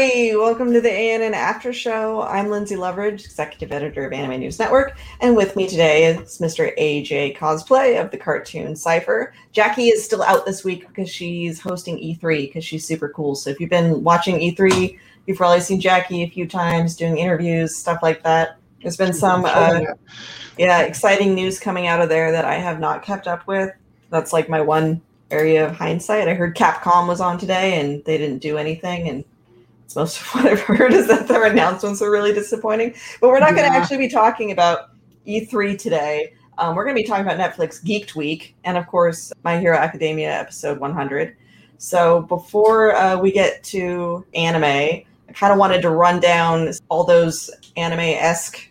Everybody, welcome to the ANN After Show. I'm Lynzee Loveridge, Executive Editor of Anime News Network, and with me today is Mr. AJ Cosplay of the Cartoon Cipher. Jackie is still out this week because she's hosting E3 because she's super cool. So if you've been watching E3, you've probably seen Jackie a few times doing interviews, stuff like that. There's been some uh, yeah, exciting news coming out of there that I have not kept up with. That's like my one area of hindsight. I heard Capcom was on today and they didn't do anything and most of what I've heard is that their announcements are really disappointing. But we're not going to actually be talking about E3 today. Um, we're going to be talking about Netflix Geek'd Week and, of course, My Hero Academia episode 100. So before uh, we get to anime, I kind of wanted to run down all those anime esque,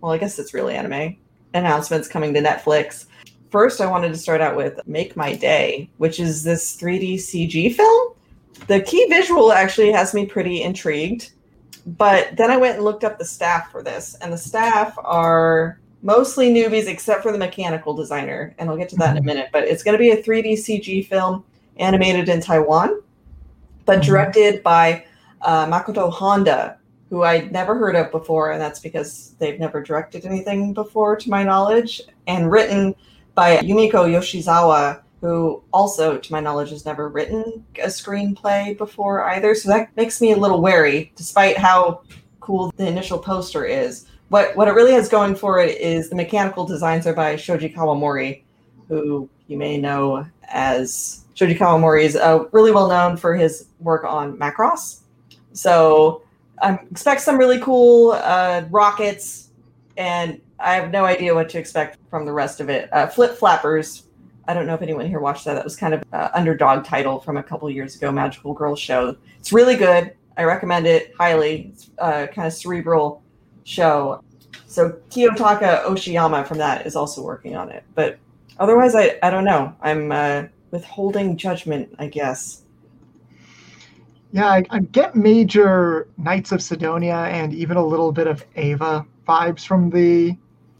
well, I guess it's really anime announcements coming to Netflix. First, I wanted to start out with Make My Day, which is this 3D CG film. The key visual actually has me pretty intrigued. But then I went and looked up the staff for this, and the staff are mostly newbies except for the mechanical designer. And I'll get to that in a minute. But it's going to be a 3D CG film animated in Taiwan, but Mhm. directed by uh, Makoto Honda, who I'd never heard of before. And that's because they've never directed anything before, to my knowledge, and written by Yumiko Yoshizawa, who also, to my knowledge, has never written a screenplay before either. So that makes me a little wary, despite how cool the initial poster is. What what it really has going for it is the mechanical designs are by Shoji Kawamori, who you may know as Shoji Kawamori is uh, really well known for his work on Macross. So I expect some really cool uh, rockets, and I have no idea what to expect from the rest of it. Uh, Flip Flappers. I don't know if anyone here watched that. That was kind of uh, underdog title from a couple years ago, Magical Girl show. It's really good. I recommend it highly. It's a kind of cerebral show. So Kiyotaka Oshiyama from that is also working on it. But otherwise, I, I don't know. I'm uh, withholding judgment, I guess. Yeah, I, I get major Knights of Sidonia and even a little bit of Eva vibes from the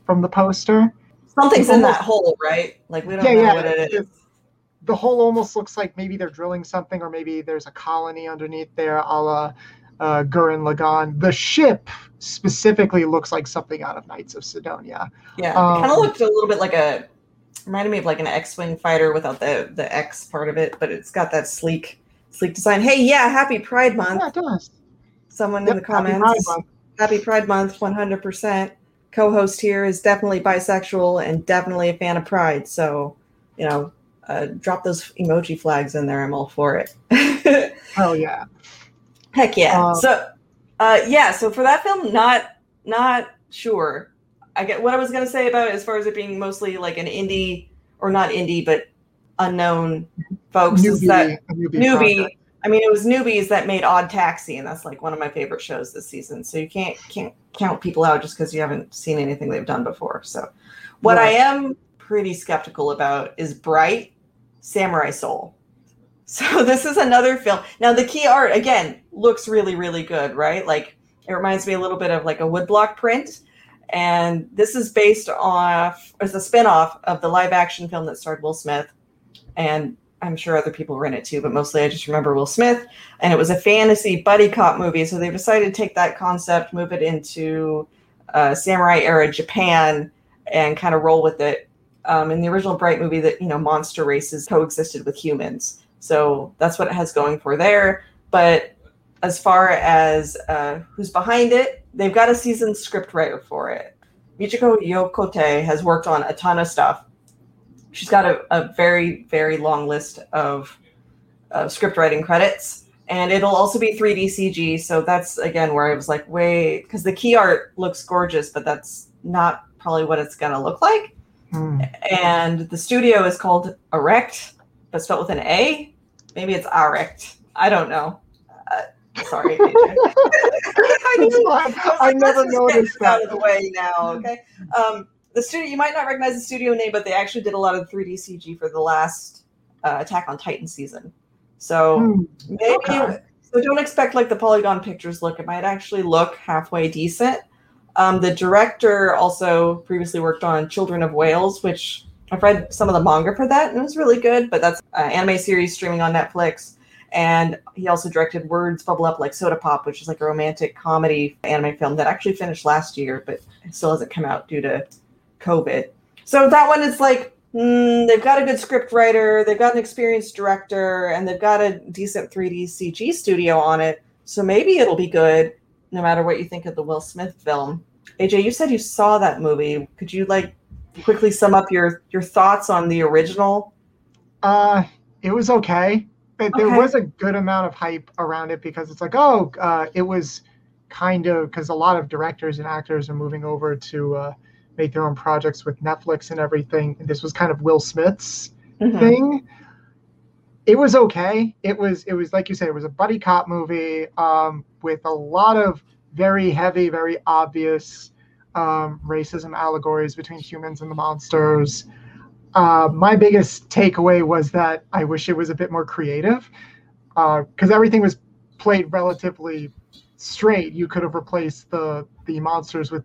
from the poster. Something's in that hole, right? Like we don't Yeah, know yeah, what it is. The hole almost looks like maybe they're drilling something, or maybe there's a colony underneath there, a la uh, Gurren Lagann. The ship specifically looks like something out of Knights of Sidonia. Yeah, it Um, kind of looked a little bit like a reminded me of like an X-wing fighter without the the X part of it, but it's got that sleek sleek design. Hey, yeah, happy Pride Month! Yeah, it does. Someone Yep, in the Happy Pride comments. Month. Happy Pride Month, one hundred percent. Co-host here is definitely bisexual and definitely a fan of Pride. So, you know, uh, drop those emoji flags in there. I'm all for it. oh yeah. Heck yeah. Um, so uh yeah, so for that film, not not sure. I get what I was gonna say about it as far as it being mostly like an indie or not indie, but unknown folks is that newbie. newbie. I mean, it was newbies that made Odd Taxi, and that's like one of my favorite shows this season. So you can't can't count people out just because you haven't seen anything they've done before. So, what I am pretty skeptical about is Bright Samurai Soul. So this is another film. Now the key art again looks really really good, right? Like it reminds me a little bit of like a woodblock print. And this is based off as a spin-off of the live action film that starred Will Smith. And I'm sure other people were in it too, but mostly I just remember Will Smith. And it was a fantasy buddy cop movie. So they decided to take that concept, move it into uh, samurai era Japan, and kind of roll with it. Um, in the original Bright movie, that you know monster races coexisted with humans, so that's what it has going for there. But as far as uh, who's behind it, they've got a seasoned script writer for it. Michiko Yokote has worked on a ton of stuff. She's got a, a very, very long list of, of script writing credits. And it'll also be 3D CG. So that's, again, where I was like, wait, because the key art looks gorgeous, but that's not probably what it's going to look like. Hmm. And the studio is called Erect, but spelled with an A. Maybe it's Erect. I don't know. Uh, sorry. I It's knew- fine. was I never let's just get noticed this out that. of the way now. Okay. Um, the studio you might not recognize the studio name, but they actually did a lot of 3D CG for the last uh, Attack on Titan season. So Hmm, maybe okay. so don't expect like the Polygon Pictures look. It might actually look halfway decent. Um, the director also previously worked on Children of Whales, which I've read some of the manga for that, and it was really good. But that's an anime series streaming on Netflix. And he also directed Words Bubble Up Like Soda Pop, which is like a romantic comedy anime film that actually finished last year, but it still hasn't come out due to COVID. So that one is like mm, they've got a good script writer, they've got an experienced director, and they've got a decent 3D CG studio on it. So maybe it'll be good, no matter what you think of the Will Smith film. AJ, you said you saw that movie. Could you like quickly sum up your your thoughts on the original? Uh, it was okay. But there was a good amount of hype around it because it's like, oh, uh, it was kind of because a lot of directors and actors are moving over to uh, make their own projects with Netflix and everything. And this was kind of Will Smith's Mhm. thing. It was okay. It was it was like you said, it was a buddy cop movie um, with a lot of very heavy, very obvious um, racism allegories between humans and the monsters. Uh, my biggest takeaway was that I wish it was a bit more creative because everything was played relatively straight. You could have replaced the the monsters with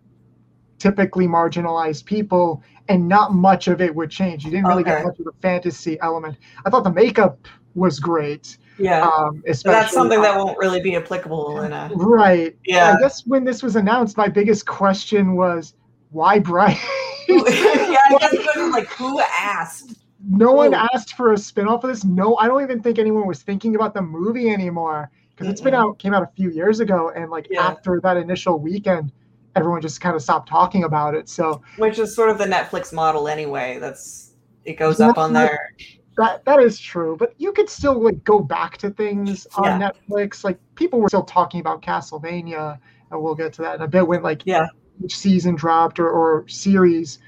typically marginalized people, and not much of it would change. You didn't really Okay. get much of the fantasy element. I thought the makeup was great, Yeah. um, that's something that won't really be applicable in a right. Yeah. I guess when this was announced, my biggest question was why Brian. yeah, I guess was like who asked? no one Ooh. asked for a spin-off of this no i don't even think anyone was thinking about the movie anymore because it's been out came out a few years ago and like Yeah. after that initial weekend everyone just kind of stopped talking about it so Which is sort of the Netflix model anyway. That's it goes up on there. that that is true but you could still like go back to things on netflix like people were still talking about castlevania and we'll get to that in a bit when like Yeah. each season dropped or, or series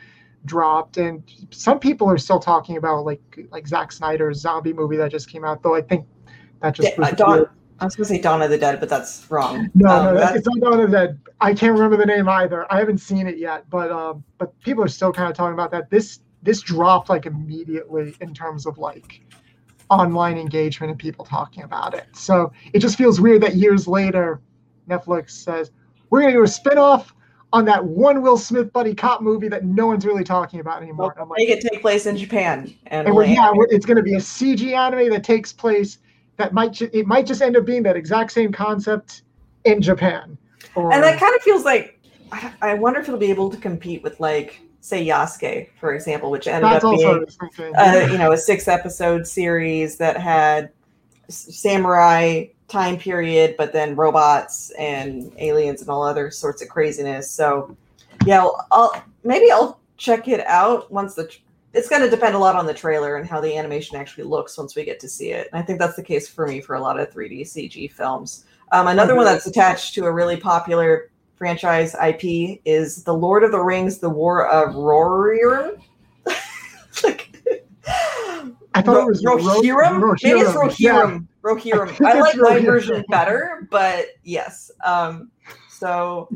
dropped and some people are still talking about like like Zack Snyder's zombie movie that just came out though I think that just Yeah, was uh, Dawn. I was gonna say Dawn of the Dead, but that's wrong. no Um, no that- it's not Dawn of the Dead I can't remember the name either I haven't seen it yet but um but people are still kind of talking about that this this dropped like immediately in terms of like online engagement and people talking about it so it just feels weird that years later Netflix says we're gonna do a spin-off on that one Will Smith buddy cop movie that no one's really talking about anymore. I'm like, make it take place in Japan, and, and we'll yeah, it's going to be a CG anime that takes place that might it might just end up being that exact same concept in Japan. Or, And that kind of feels like I, I wonder if it'll be able to compete with like say Yasuke, for example, which ended that's up being uh, you know a six episode series that had samurai time period, but then robots and aliens and all other sorts of craziness. So yeah, I'll, I'll maybe I'll check it out once the. It's going to depend a lot on the trailer and how the animation actually looks once we get to see it. And I think that's the case for me for a lot of 3D CG films. Um, another one that's attached to a really popular franchise IP is The Lord of the Rings: The War of Rohirrim. like, I thought it was Ro- Rohirrim. Maybe it's Rohirrim, yeah. Rohirrim. Rohirrim. I I like my Rohirrim. version better, but yes. Um, so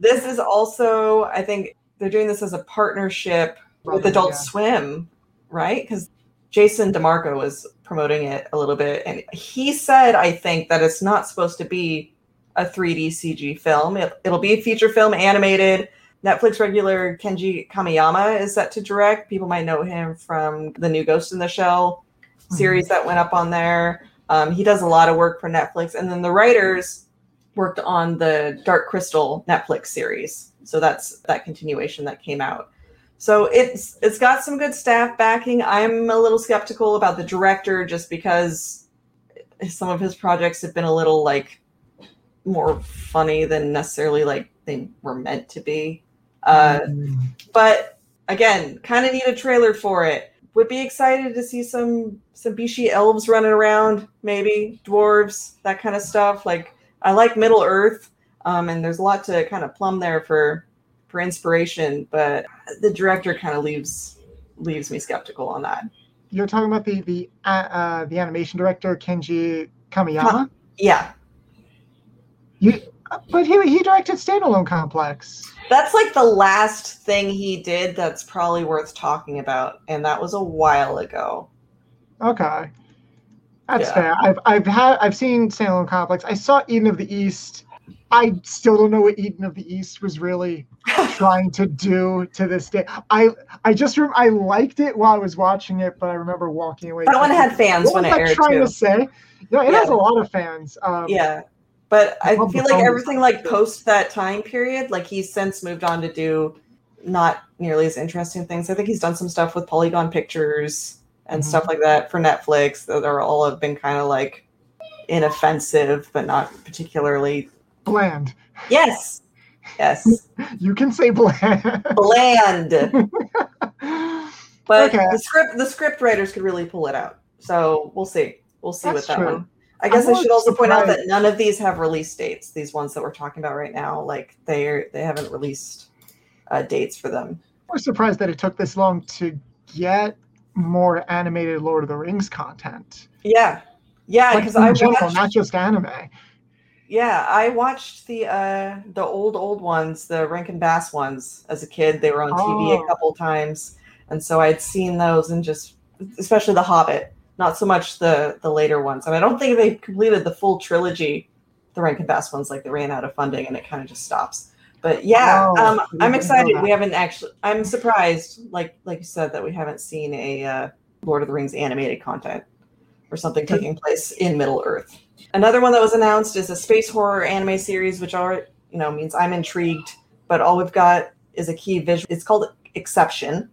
this is also, I think they're doing this as a partnership with Adult Yeah. Swim, right? Because Jason DeMarco was promoting it a little bit, and he said, I think that it's not supposed to be a 3D CG film. It, it'll be a feature film, animated. Netflix regular Kenji Kamiyama is set to direct. People might know him from the new Ghost in the Shell series that went up on there. Um, he does a lot of work for Netflix, and then the writers worked on the Dark Crystal Netflix series. So that's that continuation that came out. So it's it's got some good staff backing. I'm a little skeptical about the director just because some of his projects have been a little like more funny than necessarily like they were meant to be. Uh, Mm. but again, kind of need a trailer for it. Would be excited to see some some Bishi elves running around, maybe dwarves, that kind of stuff. Like I like Middle Earth, um, and there's a lot to kind of plumb there for for inspiration. But the director kind of leaves leaves me skeptical on that. You're talking about the the uh, uh, the animation director Kenji Kamiyama. Yeah, You, but he he directed Standalone Complex. that's like the last thing he did that's probably worth talking about, and that was a while ago. Okay. That's Yeah. fair. I've I've had I've seen Standalone Complex. I saw Eden of the East. I still don't know what Eden of the East was really trying to do to this day. I I just rem- I liked it while I was watching it, but I remember walking away. That one had fans what when was it I aired trying too. to say? Yeah, it has a lot of fans. Um, Yeah. But I feel like everything like post that time period, like he's since moved on to do not nearly as interesting things. I think he's done some stuff with Polygon Pictures and Mhm. stuff like that for Netflix that are all have been kind of like inoffensive, but not particularly. Bland. Yes, yes, You can say bland. bland. But Okay. the script, the script writers could really pull it out. So we'll see. We'll see That's with that true. one. I guess I'm I should also point out that none of these have release dates. These ones that we're talking about right now, like they're they haven't released uh, dates for them. We're surprised that it took this long to get more animated Lord of the Rings content. Yeah, yeah, because in I general, watched. not just anime. Yeah, I watched the uh the old old ones, the Rankin Bass ones as a kid. They were on TV Oh. a couple times, and so I'd seen those and just especially The Hobbit, not so much the the later ones. And I don't think they completed the full trilogy, the Rankin Bass ones. Like they ran out of funding and it kind of just stops. But yeah, Oh, um, I'm excited. We haven't actually. I'm surprised, like like you said, that we haven't seen a uh, Lord of the Rings animated content or something taking place in Middle Earth. Another one that was announced is a space horror anime series, which are you know means I'm intrigued. But all we've got is a key visual. It's called Exception,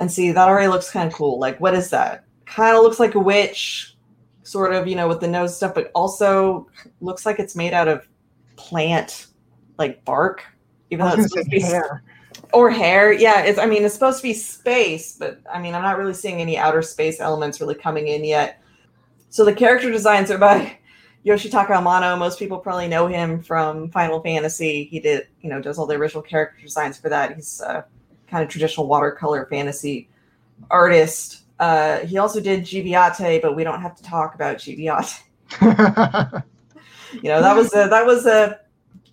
and see that already looks kind of cool. Like what is that? Kind of looks like a witch, sort of you know with the nose stuff, but also looks like it's made out of plant like bark. Even though it's supposed to to be hair. or hair yeah it's i mean it's supposed to be space but i mean i'm not really seeing any outer space elements really coming in yet so the character designs are by yoshitaka amano most people probably know him from final fantasy he did you know does all the original character designs for that he's a kind of traditional watercolor fantasy artist uh, he also did Gibiate, but we don't have to talk about Gibiate. You know, that was a, that was a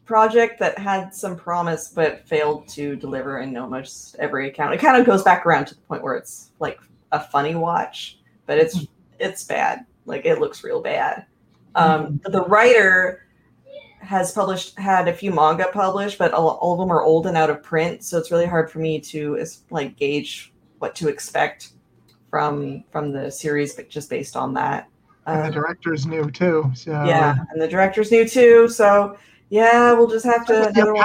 project that had some promise but failed to deliver in almost every account. It kind of goes back around to the point where it's like a funny watch, but it's it's bad. Like it looks real bad. Um, but the writer has published had a few manga published, but all, all of them are old and out of print, so it's really hard for me to like gauge what to expect from from the series, but just based on that. and the Um, director's new too. So yeah, and the director's new too. So yeah, we'll just have to I see a another one.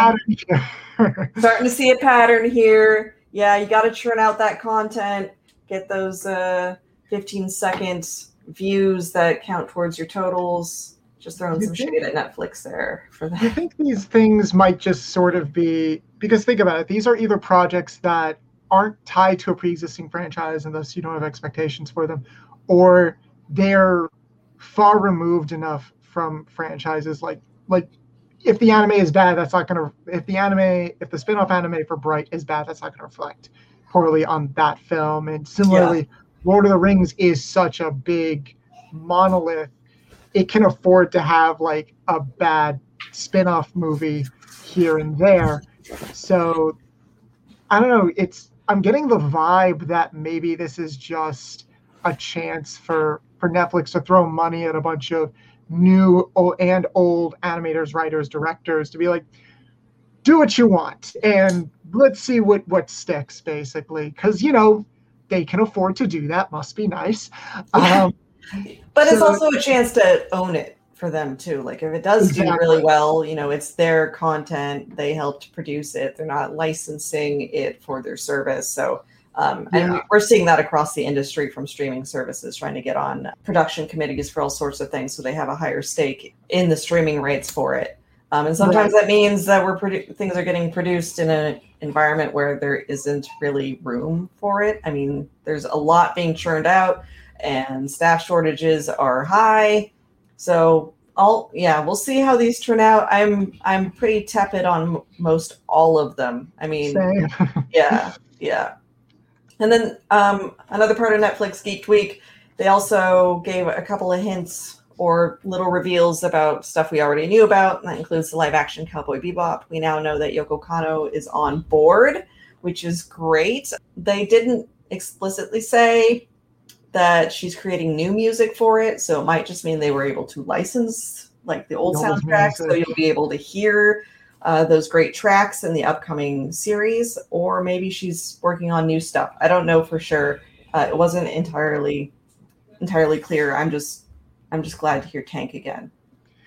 pattern starting to see a pattern here. Yeah, you got to churn out that content, get those uh, 15 second views that count towards your totals. Just throwing You some think- shade at Netflix there for that. I think these things might just sort of be because think about it. These are either projects that aren't tied to a pre-existing franchise, and thus you don't have expectations for them, or they're far removed enough from franchises. Like like if the anime is bad, that's not gonna. If the anime, if the spin-off anime for Bright is bad, that's not gonna reflect poorly on that film. And similarly, Lord of the Rings is such a big monolith. It can afford to have like a bad spin-off movie here and there. So I don't know, it's I'm getting the vibe that maybe this is just a chance for for Netflix to throw money at a bunch of new and old animators, writers, directors to be like do what you want and let's see what what sticks basically cuz you know they can afford to do that must be nice. Um, But it's also a chance to own it for them too. Like if it does do really well, you know, it's their content. They helped produce it. They're not licensing it for their service. So um, and Yeah. we're seeing that across the industry from streaming services trying to get on production committees for all sorts of things so they have a higher stake in the streaming rates for it. Um, and sometimes that means that we're produ- things are getting produced in an environment where there isn't really room for it. I mean, there's a lot being churned out and staff shortages are high. So all yeah, we'll see how these turn out. I'm I'm pretty tepid on most all of them. I mean, yeah, yeah. And then um, another part of Netflix Geek Week, they also gave a couple of hints or little reveals about stuff we already knew about. And that includes the live action Cowboy Bebop. We now know that Yoko Kanno is on board, which is great. They didn't explicitly say that she's creating new music for it, so it might just mean they were able to license like the old soundtracks, so you'll be able to hear uh, those great tracks in the upcoming series, or maybe she's working on new stuff. I don't know for sure. Uh, it wasn't entirely entirely clear. I'm just I'm just glad to hear Tank again.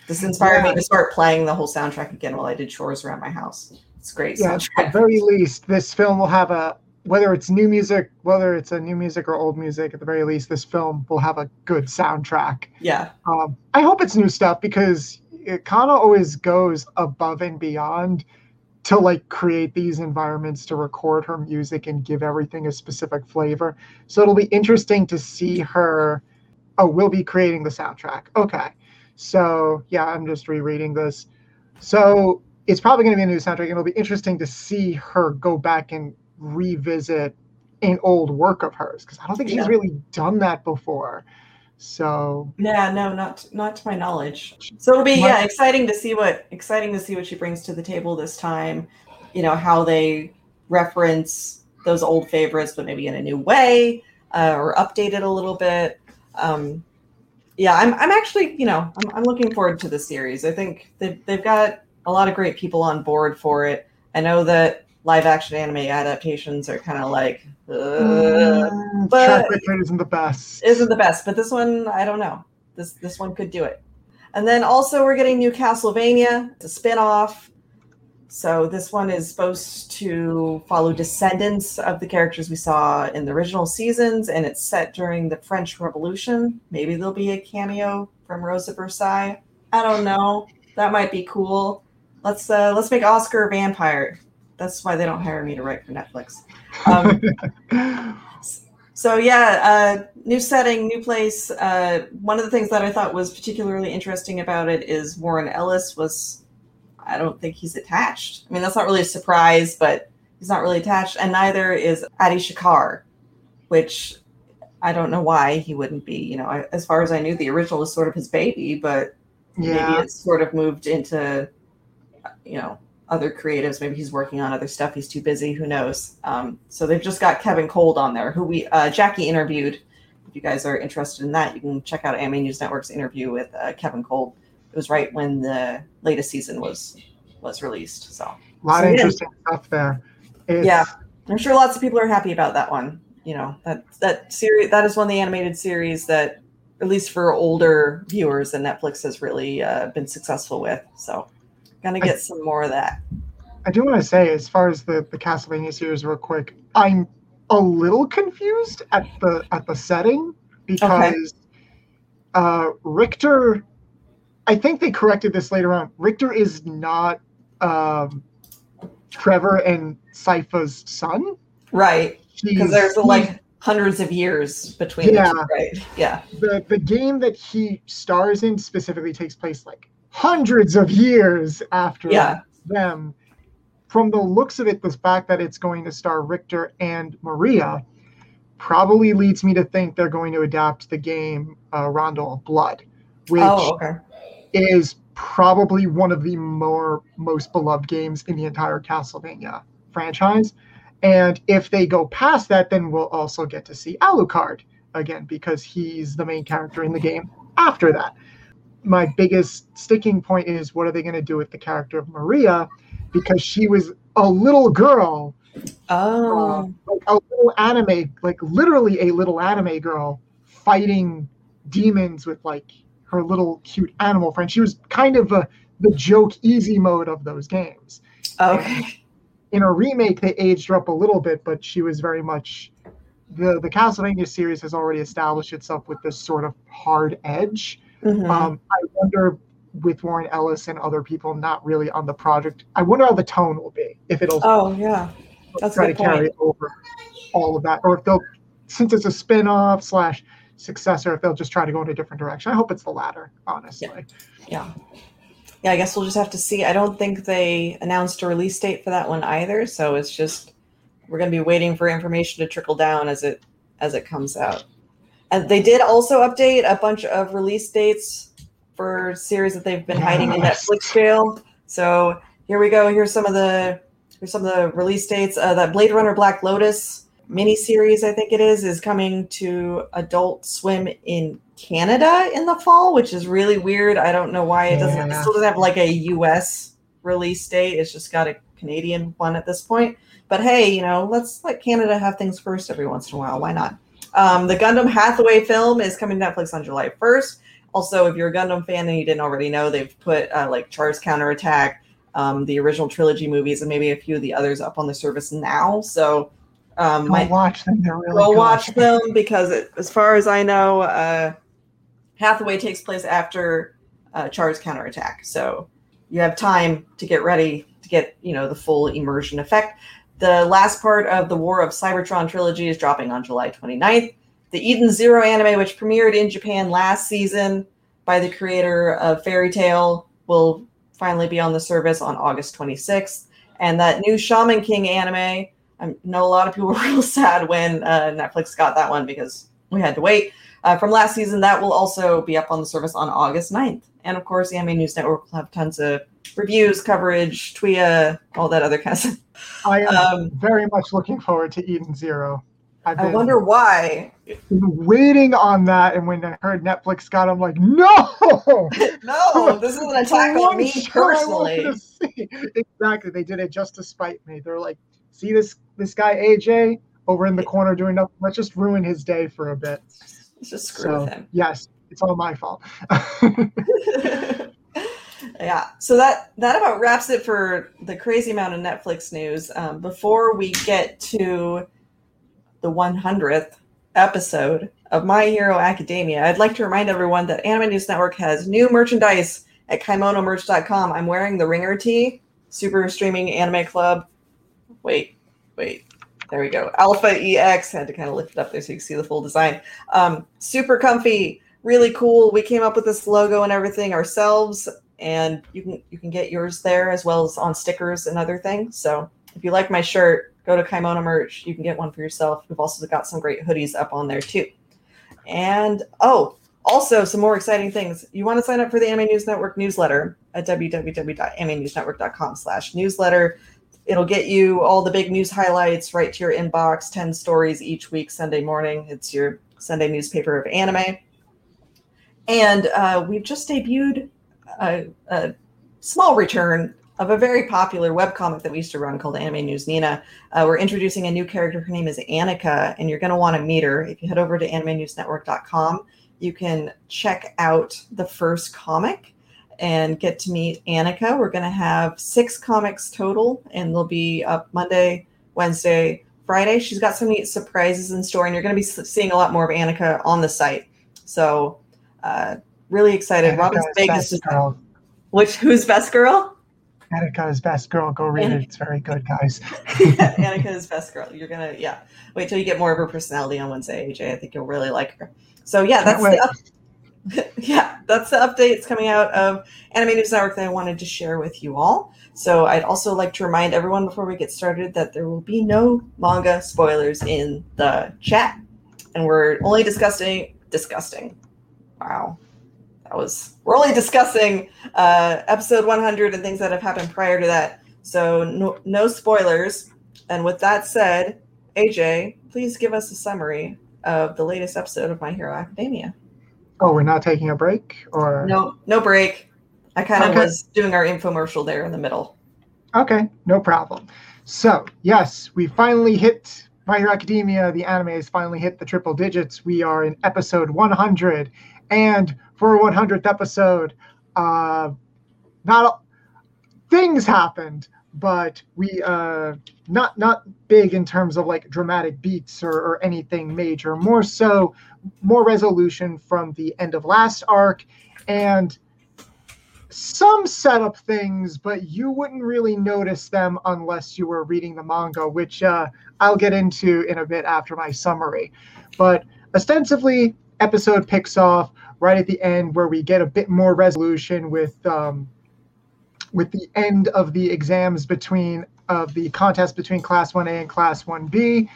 This inspired Yeah. me to start playing the whole soundtrack again while I did chores around my house. It's great Yeah, at soundtrack. the very least, this film will have a whether it's new music, whether it's a new music or old music. At the very least, this film will have a good soundtrack. Yeah, Um, I hope it's new stuff because it kind of always goes above and beyond to like create these environments to record her music and give everything a specific flavor. So it'll be interesting to see her. Oh, we'll be creating the soundtrack. Okay. So yeah, I'm just rereading this. So it's probably going to be a new soundtrack, and it'll be interesting to see her go back and revisit an old work of hers because I don't think she's really done that before. So Yeah, no, not not to my knowledge. So it'll be My- yeah, exciting to see what exciting to see what she brings to the table this time. You know how they reference those old favorites, but maybe in a new way uh, or update it a little bit. Um, yeah, I'm I'm actually you know I'm, I'm looking forward to the series. I think they've they've got a lot of great people on board for it. I know that live action anime adaptations are kind of like. Uh, Mm, but- isn't the best. isn't the best, but this one I don't know. This this one could do it. And then also we're getting new Castlevania. It's a spin-off. So this one is supposed to follow descendants of the characters we saw in the original seasons, and it's set during the French Revolution. Maybe there'll be a cameo from Rose of Versailles. I don't know. That might be cool. Let's uh, let's make Oscar a vampire. That's why they don't hire me to write for Netflix. Um, so yeah, uh, new setting, new place. Uh, one of the things that I thought was particularly interesting about it is Warren Ellis was. I don't think he's attached. I mean, that's not really a surprise, but he's not really attached, and neither is Adi Shankar, which I don't know why he wouldn't be. You know, I, as far as I knew, the original was sort of his baby, but maybe yeah, it's sort of moved into, you know, other creatives. Maybe he's working on other stuff. He's too busy. Who knows? Um, so they've just got Kevin Kolde on there, who we uh, Jackie interviewed. If you guys are interested in that, you can check out Anime News Network's interview with uh, Kevin Kolde. It was right when the latest season was was released. So a lot so of yeah. interesting stuff there. It's, Yeah. I'm sure lots of people are happy about that one. You know that that series that is one of the animated series that, at least for older viewers, that Netflix has really uh, been successful with. So, gonna get some more of that. I do want to say, as far as the the Castlevania series, real quick, I'm a little confused at the at the setting because uh, Richter. I think they corrected this later on. Richter is not um, Trevor and Sypha's son. Right, because there's like hundreds of years between Yeah. two, right? Yeah, the the game that he stars in specifically takes place like hundreds of years after Yeah. them. From the looks of it, the fact that it's going to star Richter and Maria probably leads me to think they're going to adapt the game uh, Rondo of Blood, which Oh, okay. Is probably one of the more most beloved games in the entire Castlevania franchise. And if they go past that, then we'll also get to see Alucard again because he's the main character in the game after that. My biggest sticking point is what are they going to do with the character of Maria because she was a little girl, Oh, uh, like a little anime, like literally a little anime girl fighting demons with like her little cute animal friend. She was kind of a, the joke easy mode of those games. okay. In a remake, they aged her up a little bit, but she was very much the the Castlevania series has already established itself with this sort of hard edge. Mhm. Um, I wonder with Warren Ellis and other people not really on the project. I wonder how the tone will be if it'll oh, yeah. That's try to point. carry over all of that, or if they'll since it's a spin-off slash successor, if they'll just try to go in a different direction. I hope it's the latter, honestly. Yeah. Yeah, I guess we'll just have to see. I don't think they announced a release date for that one either, so it's just we're going to be waiting for information to trickle down as it as it comes out. And they did also update a bunch of release dates for series that they've been hiding in Yes. Netflix jail. So here we go. Here's some of the here's some of the release dates. Uh, that Blade Runner Black Lotus miniseries, I think it is, is coming to Adult Swim in Canada in the fall, which is really weird. I don't know why it doesn't. Yeah. It still doesn't have like a U.S. release date. It's just got a Canadian one at this point. But hey, you know, let's let Canada have things first every once in a while. Why not? Um, the Gundam Hathaway film is coming to Netflix on July 1st. Also, if you're a Gundam fan and you didn't already know, they've put uh, like Char's Counterattack, um, the original trilogy movies, and maybe a few of the others up on the service now. So, um, Go my, watch them. They're really go good. watch them because, it, as far as I know, uh, Hathaway takes place after uh, Char's Counterattack. So, you have time to get ready to get you know the full immersion effect. The last part of the War of Cybertron trilogy is dropping on July 29th. The Eden Zero anime, which premiered in Japan last season by the creator of Fairy Tail, will finally be on the service on August 26th. And that new Shaman King anime, I know a lot of people were real sad when uh, Netflix got that one because we had to wait. Uh, from last season, that will also be up on the service on August 9th. And of course, the Anime News Network will have tons of reviews, coverage, TWIA, all that other kind of stuff. I am Um, very much looking forward to Eden Zero. I wonder why. waiting on that, and when I heard Netflix got, it, I'm like, no, No, this is an attack on me One show I wanted personally. Exactly, they did it just to spite me. They're like, see this this guy AJ over in the corner doing nothing. Let's just ruin his day for a bit. Let's just screw So with him. yes, it's all my fault. yeah so that that about wraps it for the crazy amount of netflix news um, before we get to the 100th episode of my hero academia i'd like to remind everyone that anime news network has new merchandise at kimonomerch.com i'm wearing the ringer tee super streaming anime club wait wait there we go alpha ex had to kind of lift it up there so you can see the full design um, super comfy really cool we came up with this logo and everything ourselves and you can you can get yours there as well as on stickers and other things. So if you like my shirt, go to Kimono Merch. You can get one for yourself. We've also got some great hoodies up on there too. And oh, also some more exciting things. You want to sign up for the Anime News Network newsletter at www.animenewsnetwork.com slash. It'll get you all the big news highlights right to your inbox, 10 stories each week, Sunday morning. It's your Sunday newspaper of anime. And uh, we've just debuted a, a small return of a very popular webcomic that we used to run called Anime News Nina. Uh, we're introducing a new character. Her name is Annika, and you're going to want to meet her. If you head over to animenewsnetwork.com, you can check out the first comic and get to meet Annika. We're going to have six comics total, and they'll be up Monday, Wednesday, Friday. She's got some neat surprises in store, and you're going to be seeing a lot more of Annika on the site. So, uh, really excited. Robin Attica Vegas is girl. which who's best girl? Annika is best girl. Go read it. It's very good, guys. Annika is best girl. You're gonna yeah. Wait till you get more of her personality on Wednesday, AJ. I think you'll really like her. So yeah, that's the up- yeah, that's the updates coming out of Anime News Network that I wanted to share with you all. So I'd also like to remind everyone before we get started that there will be no manga spoilers in the chat, and we're only discussing disgusting. Wow, that was we're only discussing uh, episode 100 and things that have happened prior to that. So no, no spoilers. And with that said, AJ, please give us a summary of the latest episode of My Hero Academia. Oh, we're not taking a break, or No, no break. I kind of Okay. was doing our infomercial there in the middle. Okay, no problem. So, yes, we finally hit My Hero Academia. The anime has finally hit the triple digits. We are in episode 100. And for our 100th episode, uh, not things happened, but we uh, not not big in terms of like dramatic beats or, or anything major. More so, more resolution from the end of last arc, and some setup things, but you wouldn't really notice them unless you were reading the manga, which uh, I'll get into in a bit after my summary. But ostensibly, episode picks off right at the end where we get a bit more resolution with um, with the end of the exams between of the contest between Class 1A and Class 1B.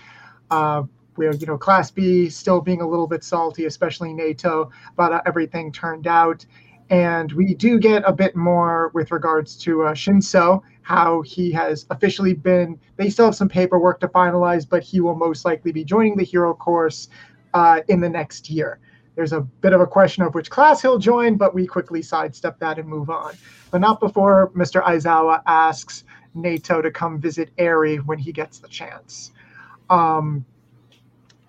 Uh, where you know Class B still being a little bit salty, especially Neito, how everything turned out And we do get a bit more with regards to uh, Shinso, how he has officially been, they still have some paperwork to finalize, but he will most likely be joining the hero course uh, in the next year. There's a bit of a question of which class he'll join, but we quickly sidestep that and move on. But not before Mr. Aizawa asks Neito to come visit Eri when he gets the chance. Um,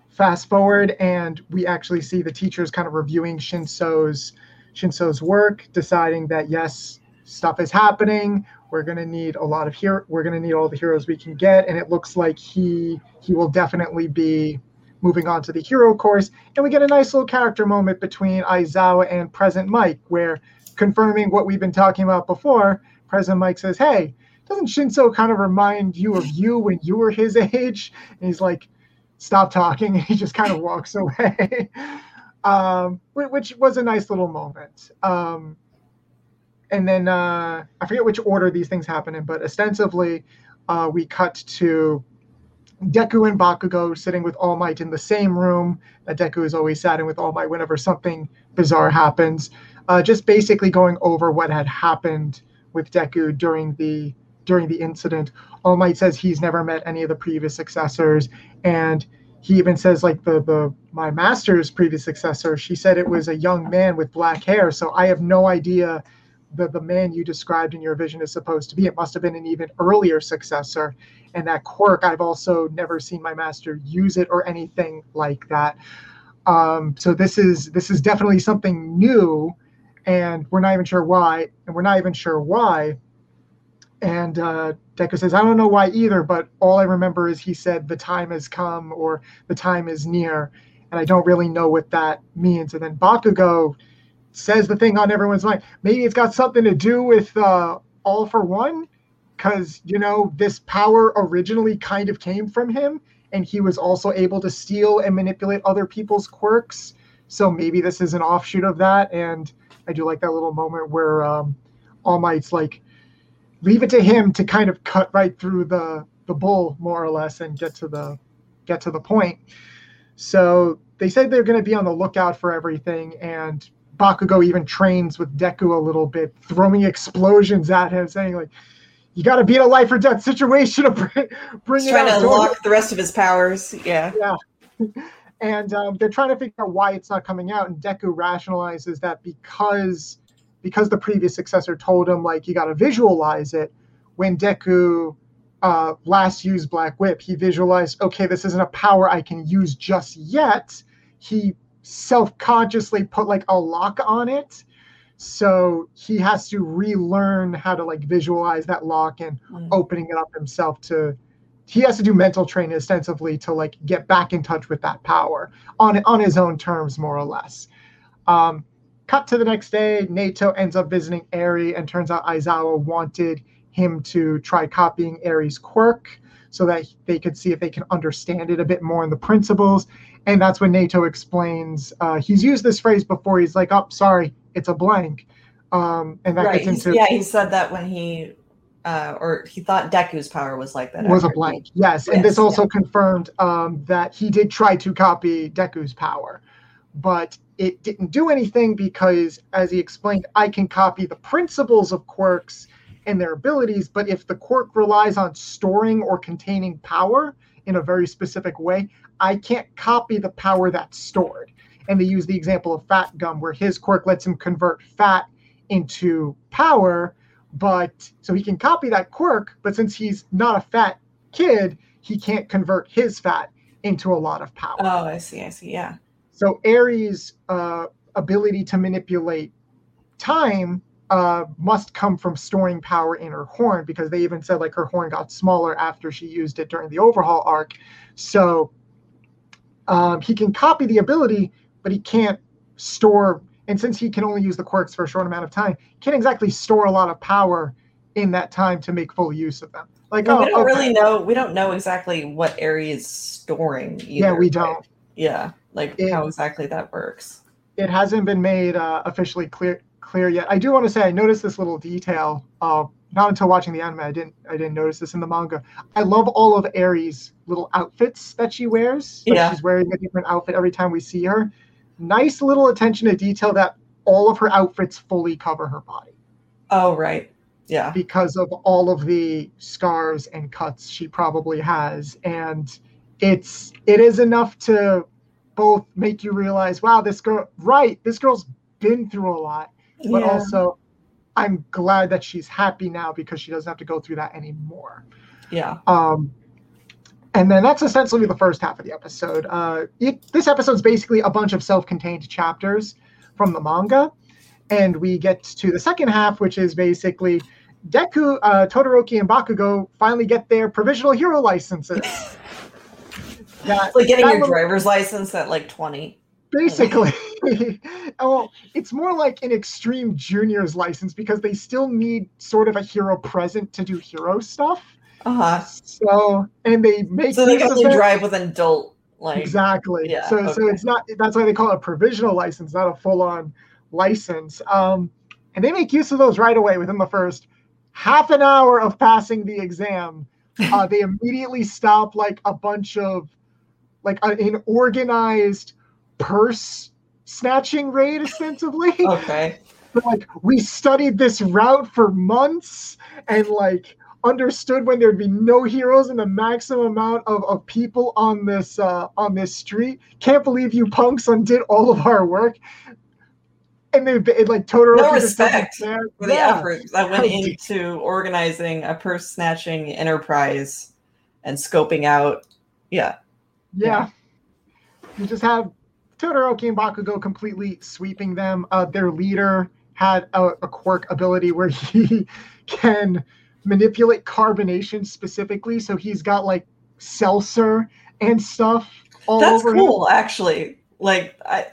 fast forward, and we actually see the teachers kind of reviewing Shinso's Shinso's work, deciding that yes, stuff is happening. We're gonna need a lot of hero. We're gonna need all the heroes we can get, and it looks like he he will definitely be moving on to the hero course. And we get a nice little character moment between Aizawa and Present Mike, where confirming what we've been talking about before, Present Mike says, "Hey, doesn't Shinso kind of remind you of you when you were his age?" And he's like, "Stop talking," and he just kind of walks away. um, which was a nice little moment. Um, and then uh, I forget which order these things happen in, but ostensibly uh, we cut to Deku and Bakugo sitting with All Might in the same room that Deku is always sat in with All Might whenever something bizarre happens. Uh, just basically going over what had happened with Deku during the during the incident. All Might says he's never met any of the previous successors, and he even says like the the my master's previous successor. She said it was a young man with black hair, so I have no idea the, the man you described in your vision is supposed to be. It must have been an even earlier successor. And that quirk, I've also never seen my master use it or anything like that. Um, so this is this is definitely something new, and we're not even sure why, and we're not even sure why. And uh, Deku says, I don't know why either, but all I remember is he said the time has come or the time is near, and I don't really know what that means. And then Bakugo says the thing on everyone's mind. Maybe it's got something to do with uh, All for One, because you know this power originally kind of came from him, and he was also able to steal and manipulate other people's quirks. So maybe this is an offshoot of that. And I do like that little moment where um, All Might's like, leave it to him to kind of cut right through the the bull more or less and get to the get to the point. So they said they're going to be on the lookout for everything, and Bakugo even trains with Deku a little bit, throwing explosions at him, saying like, "You got to be in a life or death situation to bring, bring trying out." to unlock the rest of his powers. Yeah. Yeah. and um, they're trying to figure out why it's not coming out, and Deku rationalizes that because because the previous successor told him like you got to visualize it. When Deku uh, last used Black Whip, he visualized, okay, this isn't a power I can use just yet. He self-consciously put like a lock on it. So he has to relearn how to like visualize that lock and Mm. opening it up himself to he has to do mental training ostensibly to like get back in touch with that power on on his own terms more or less. Um, cut to the next day neito ends up visiting eri and turns out aizawa wanted him to try copying eri's quirk so that they could see if they can understand it a bit more in the principles and that's when Neito explains uh, he's used this phrase before. He's like, "Oh, sorry, it's a blank," um, and that Right. gets into yeah, he said that when he, uh, or he thought Deku's power was like that. It was a after blank. Yes, and this also confirmed um, that he did try to copy Deku's power, but it didn't do anything because, as he explained, I can copy the principles of quirks and their abilities, but if the quirk relies on storing or containing power in a very specific way, I can't copy the power that's stored. And they use the example of Fat Gum, where his quirk lets him convert fat into power, but so he can copy that quirk, but since he's not a fat kid, he can't convert his fat into a lot of power. Oh, I see. I see. Yeah. So Eri's uh, ability to manipulate time uh, must come from storing power in her horn because they even said like her horn got smaller after she used it during the overhaul arc. So um, he can copy the ability, but he can't store. And since he can only use the quirks for a short amount of time, can't exactly store a lot of power in that time to make full use of them. Like, oh, we don't okay. really know. We don't know exactly what area is storing. Either, Yeah, we don't. Yeah, like It- how exactly that works. it hasn't been made uh, officially clear clear yet. I do want to say I noticed this little detail. Uh, not until watching the anime, I didn't I didn't notice this in the manga. I love all of Eri's little outfits that she wears. Like Yeah. she's wearing a different outfit every time we see her. Nice little attention to detail that all of her outfits fully cover her body Oh right. Yeah. because of all of the scars and cuts she probably has and it's it is enough to both make you realize wow this girl right this girl's been through a lot but yeah. also i'm glad that she's happy now because she doesn't have to go through that anymore yeah. um and then that's essentially the first half of the episode uh it, this episode's basically a bunch of self-contained chapters from the manga and we get to the second half which is basically deku uh, todoroki and bakugo finally get their provisional hero licenses that, It's like getting your little- driver's license at like 20. Basically oh it's more like an extreme juniors license because they still need sort of a hero present to do hero stuff. Uh-huh. so and they make So they can only drive with an adult like exactly. yeah, so so it's not that's why they call it a provisional license not a full-on license. Um and they make use of those right away within the first half an hour of passing the exam. Uh, they immediately stop like a bunch of like a- an organized purse snatching raid ostensibly Okay. but like we studied this route for months and like understood when there'd be no heroes and the maximum amount of, of people on this uh on this street can't believe you punks undid all of our work and they it, like Totoro No respect. For the Yeah. effort that went into organizing a purse snatching enterprise and scoping out. Yeah. Yeah. You just have Todoroki and Bakugo completely sweeping them. Uh, their leader had a, a quirk ability where he can manipulate carbonation specifically. So he's got like seltzer and stuff all That's over cool, actually. Like I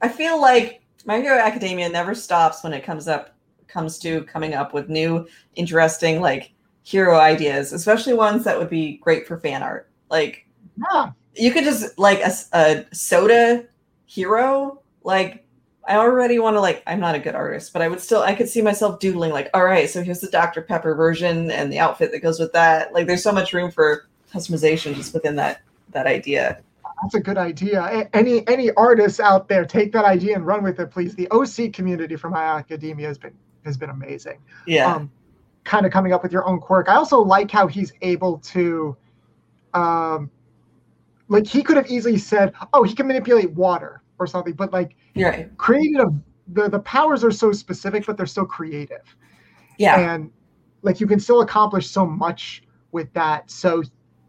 I feel like My Hero Academia never stops when it comes up comes to coming up with new interesting like hero ideas, especially ones that would be great for fan art. Like. Yeah. You could just like a soda hero like i already want to like i'm not a good artist but i would still i could see myself doodling like all right so here's the dr pepper version and the outfit that goes with that like there's so much room for customization just within that that idea That's a good idea. Any any artists out there, take that idea and run with it, please. The OC community for My Academia has been has been amazing. yeah um, kind of coming up with your own quirk. I also like how he's able to, um, like he could have easily said, "Oh, he can manipulate water" or something, but like right created a the the powers are so specific, but they're so creative, yeah and like you can still accomplish so much with that. So.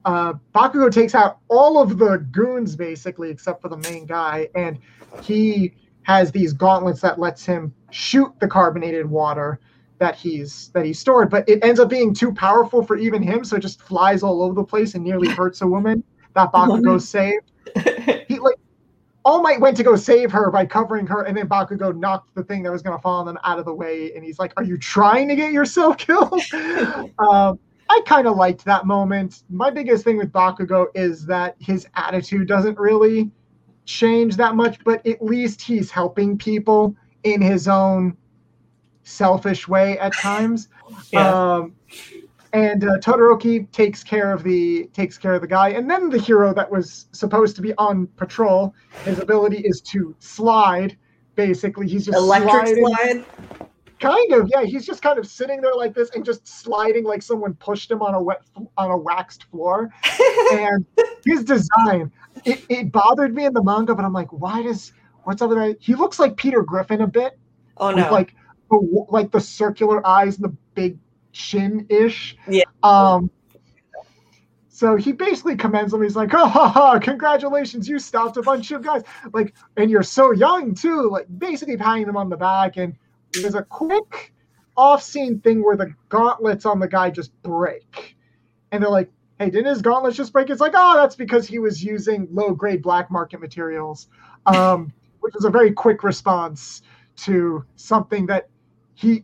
Uh, Bakugo takes out all of the goons basically, except for the main guy, and he has these gauntlets that lets him shoot the carbonated water that he's that he's stored, but it ends up being too powerful for even him, so it just flies all over the place and nearly hurts a woman that Bakugo saved. He like All Might went to go save her by covering her, and then Bakugo knocked the thing that was gonna fall on them out of the way, and he's like, "Are you trying to get yourself killed?" um, I kind of liked that moment. My biggest thing with Bakugo is that his attitude doesn't really change that much, but at least he's helping people in his own selfish way at times. yeah Um, and uh, Todoroki takes care of the takes care of the guy, and then the hero that was supposed to be on patrol. His ability is to slide. Basically, he's just electric sliding. slide Kind of, yeah. He's just kind of sitting there like this and just sliding like someone pushed him on a wet on a waxed floor. and his design, it, it bothered me in the manga, but I'm like, why does what's up with that? He looks like Peter Griffin a bit oh with no like the like the circular eyes and the big chin ish. Yeah. Um. So he basically commends him. He's like, "Oh, ha, ha, congratulations! You stopped a bunch of guys. Like, and you're so young too." Like, basically patting them on the back. And there's a quick off-scene thing where the gauntlets on the guy just break, and they're like, "Hey, didn't his gauntlets just break?" It's like, "Oh, that's because he was using low-grade black market materials," um, which was a very quick response to something that he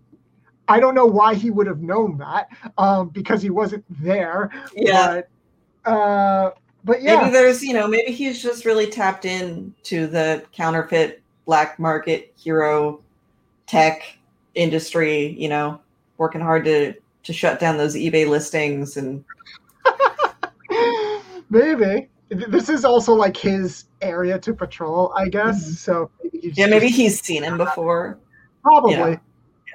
I don't know why he would have known that um, because he wasn't there. yeah But, uh, but yeah, maybe there's you know maybe he's just really tapped in to the counterfeit black market hero tech industry you know working hard to to shut down those ebay listings and maybe. this is also like his area to patrol, I guess. Mhm. So maybe Yeah, maybe just- he's seen him before. probably.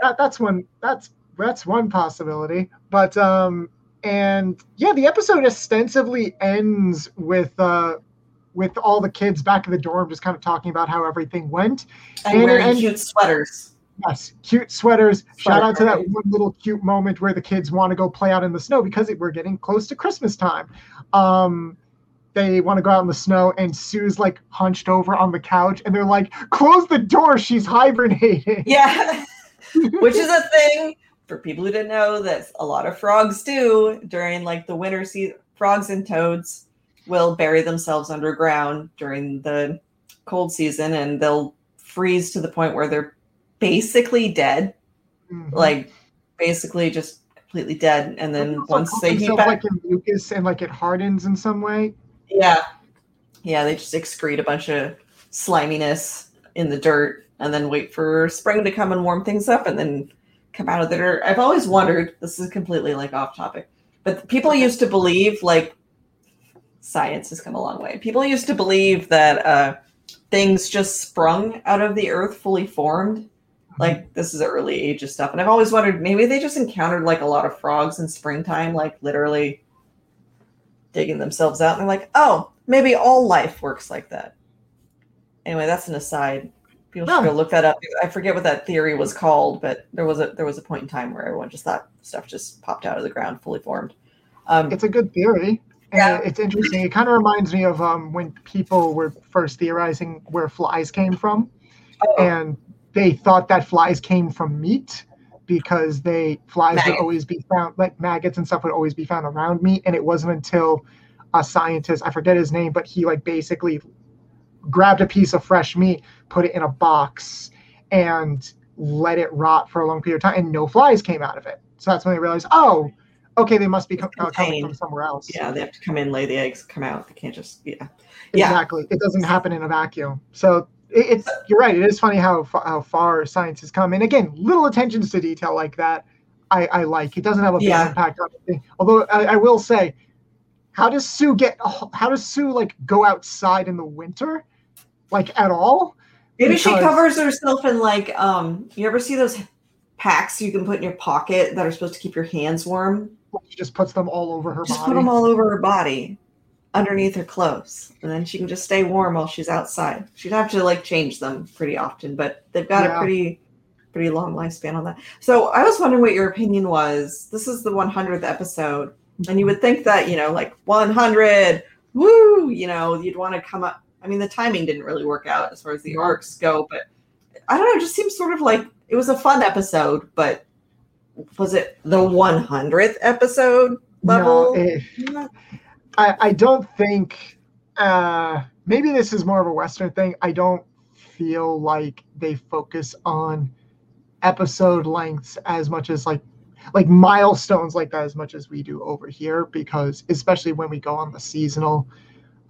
That, that's one that's that's one possibility but um and yeah the episode ostensibly ends with uh with all the kids back in the dorm just kind of talking about how everything went. And, And- wearing and- cute sweaters. yes cute sweaters. Shout out to that one little cute moment where the kids want to go play out in the snow because it, we're getting close to christmas time. Um they want to go out in the snow and Tsu's like hunched over on the couch and they're like close the door she's hibernating. Yeah. Which is a thing for people who didn't know that a lot of frogs do during like the winter season. Frogs and toads will bury themselves underground during the cold season and they'll freeze to the point where they're basically dead, Mhm. like basically just completely dead. And then once they heat back, like in mucus and like it hardens in some way. yeah, yeah, they just excrete a bunch of sliminess in the dirt and then wait for spring to come and warm things up and then come out of the dirt. I've always wondered, this is completely like off topic, but people used to believe like science has come a long way. People used to believe that uh, things just sprung out of the earth fully formed. Like this is early ages stuff. And I've always wondered maybe they just encountered like a lot of frogs in springtime, like literally digging themselves out. And they're like, oh, maybe all life works like that. Anyway, that's an aside. People should Yeah. go look that up. I forget what that theory was called, but there was a there was a point in time where everyone just thought stuff just popped out of the ground fully formed. Um, It's a good theory. And Yeah. it's interesting. It kind of reminds me of um, when people were first theorizing where flies came from, oh, and they thought that flies came from meat because they flies would always be found like maggots and stuff would always be found around meat, and it wasn't until a scientist I forget his name, but he like basically grabbed a piece of fresh meat, put it in a box, and let it rot for a long period of time, and no flies came out of it. So that's when they realized, oh, okay, they must be co- uh, coming from somewhere else. yeah, they have to come in, lay the eggs, come out. They can't just yeah. Yeah. exactly. It doesn't happen in a vacuum. So it, it's you're right. It is funny how how far science has come, and again, little attentions to detail like that, I, I like. It doesn't have a big Yeah. impact on the thing. Although I, I will say, how does Tsu get? How does Tsu like go outside in the winter, like at all? Maybe she covers herself in like um you ever see those packs you can put in your pocket that are supposed to keep your hands warm? She just puts them all over her Just body. put them all over her body underneath her clothes and then she can just stay warm while she's outside. She'd have to like change them pretty often, but they've got Yeah. a pretty pretty long lifespan on that. So I was wondering what your opinion was. This is the 100th episode and you would think that, you know, like 100 woo, you know, you'd want to come up I mean the timing didn't really work out as far as the arcs go, but I don't know, it just seems sort of like it was a fun episode, but was it the 100th episode level? No, it- I, I don't think uh maybe this is more of a western thing i don't feel like they focus on episode lengths as much as like like milestones like that as much as we do over here because especially when we go on the seasonal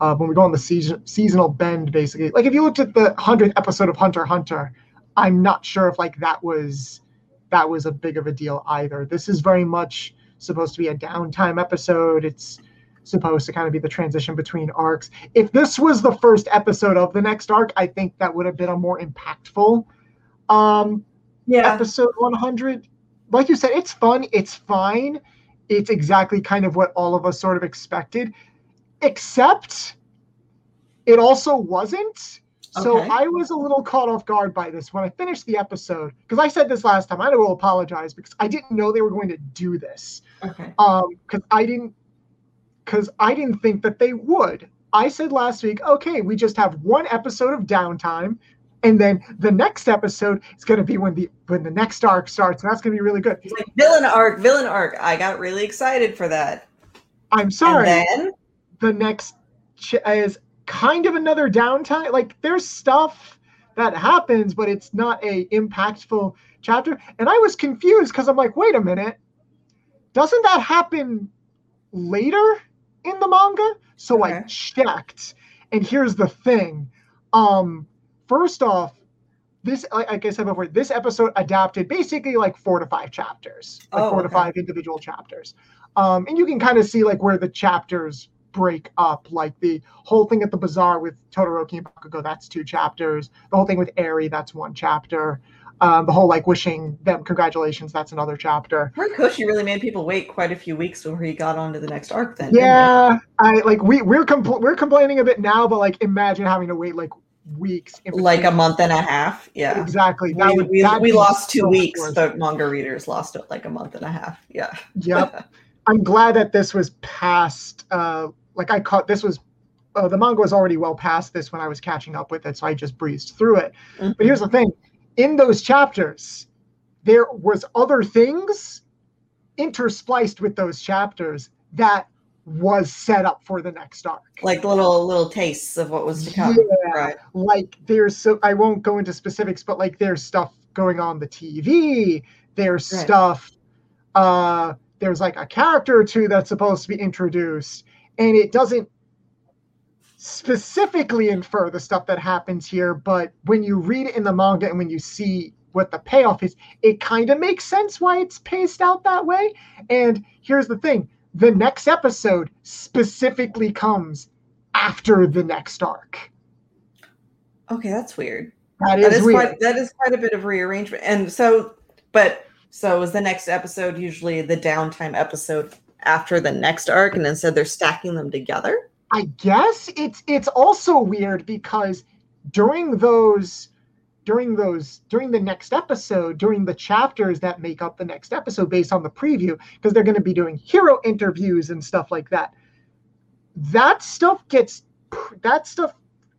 uh, when we go on the season seasonal bend basically like if you looked at the 100th episode of hunter hunter i'm not sure if like that was that was a big of a deal either this is very much supposed to be a downtime episode it's supposed to kind of be the transition between arcs. If this was the first episode of the next arc, I think that would have been a more impactful um, yeah. episode 100. Like you said, it's fun, it's fine. It's exactly kind of what all of us sort of expected, except it also wasn't. So I was a little caught off guard by this when I finished the episode because I said this last time. I will apologize because I didn't know they were going to do this Okay. um because i didn't because i didn't think that they would i said last week okay we just have one episode of downtime and then the next episode is going to be when the when the next arc starts and that's going to be really good It's like villain arc, villain arc. I got really excited for that. i'm sorry And then the next ch- is kind of another downtime. Like there's stuff that happens but it's not a impactful chapter. And i was confused because i'm like wait a minute. Doesn't that happen later in the manga? So i checked. And here's the thing. Um first off this like, i said before this episode adapted basically like four to five chapters. Like Oh, four to five individual chapters. Um and you can kind of see like where the chapters break up. Like the whole thing at the bazaar with Todoroki and Bakugo, that's two chapters. The whole thing with Eri, that's one chapter. Um, the whole like wishing them congratulations, that's another chapter. Horikoshi really made people wait quite a few weeks before he got on to the next arc. Then, Yeah, I like we we're compl- we're complaining a bit now, but like imagine having to wait like weeks. like a month and a half. Yeah, Exactly. That we, would- we, we lost two so weeks, but manga readers lost it like a month and a half. Yeah. Yep. I'm glad that this was past. Uh, like I caught this was. Uh, the manga was already well past this when I was catching up with it, so I just breezed through it. But here's the thing: in those chapters, there was other things interspliced with those chapters that was set up for the next arc. like little little tastes of what was to come. Yeah. Right. like there's so I won't go into specifics, but like there's stuff going on the TV. There's Right. stuff. Uh, there's like a character or two that's supposed to be introduced, and it doesn't specifically infer the stuff that happens here. But when you read it in the manga and when you see what the payoff is, it kind of makes sense why it's paced out that way. And here's the thing: the next episode specifically comes after the next arc. Okay, that's weird. That That is, is weird. quite that is quite a bit of rearrangement. And so, but so is the next episode usually the downtime episode after the next arc, and instead they're stacking them together? I guess it's it's also weird because during those during those during the next episode, during the chapters that make up the next episode based on the preview, because they're going to be doing hero interviews and stuff like that. That stuff gets that stuff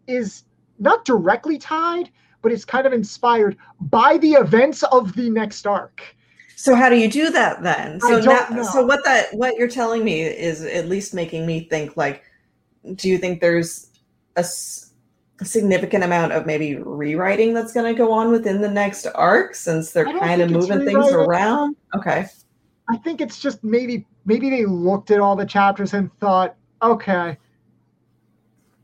is not directly tied, but it's kind of inspired by the events of the next arc. So how do you do that then? So now, know. so what that what you're telling me is at least making me think like, do you think there's a, s- a significant amount of maybe rewriting that's going to go on within the next arc since they're kind of moving things around? Okay. I think it's just maybe maybe they looked at all the chapters and thought, okay,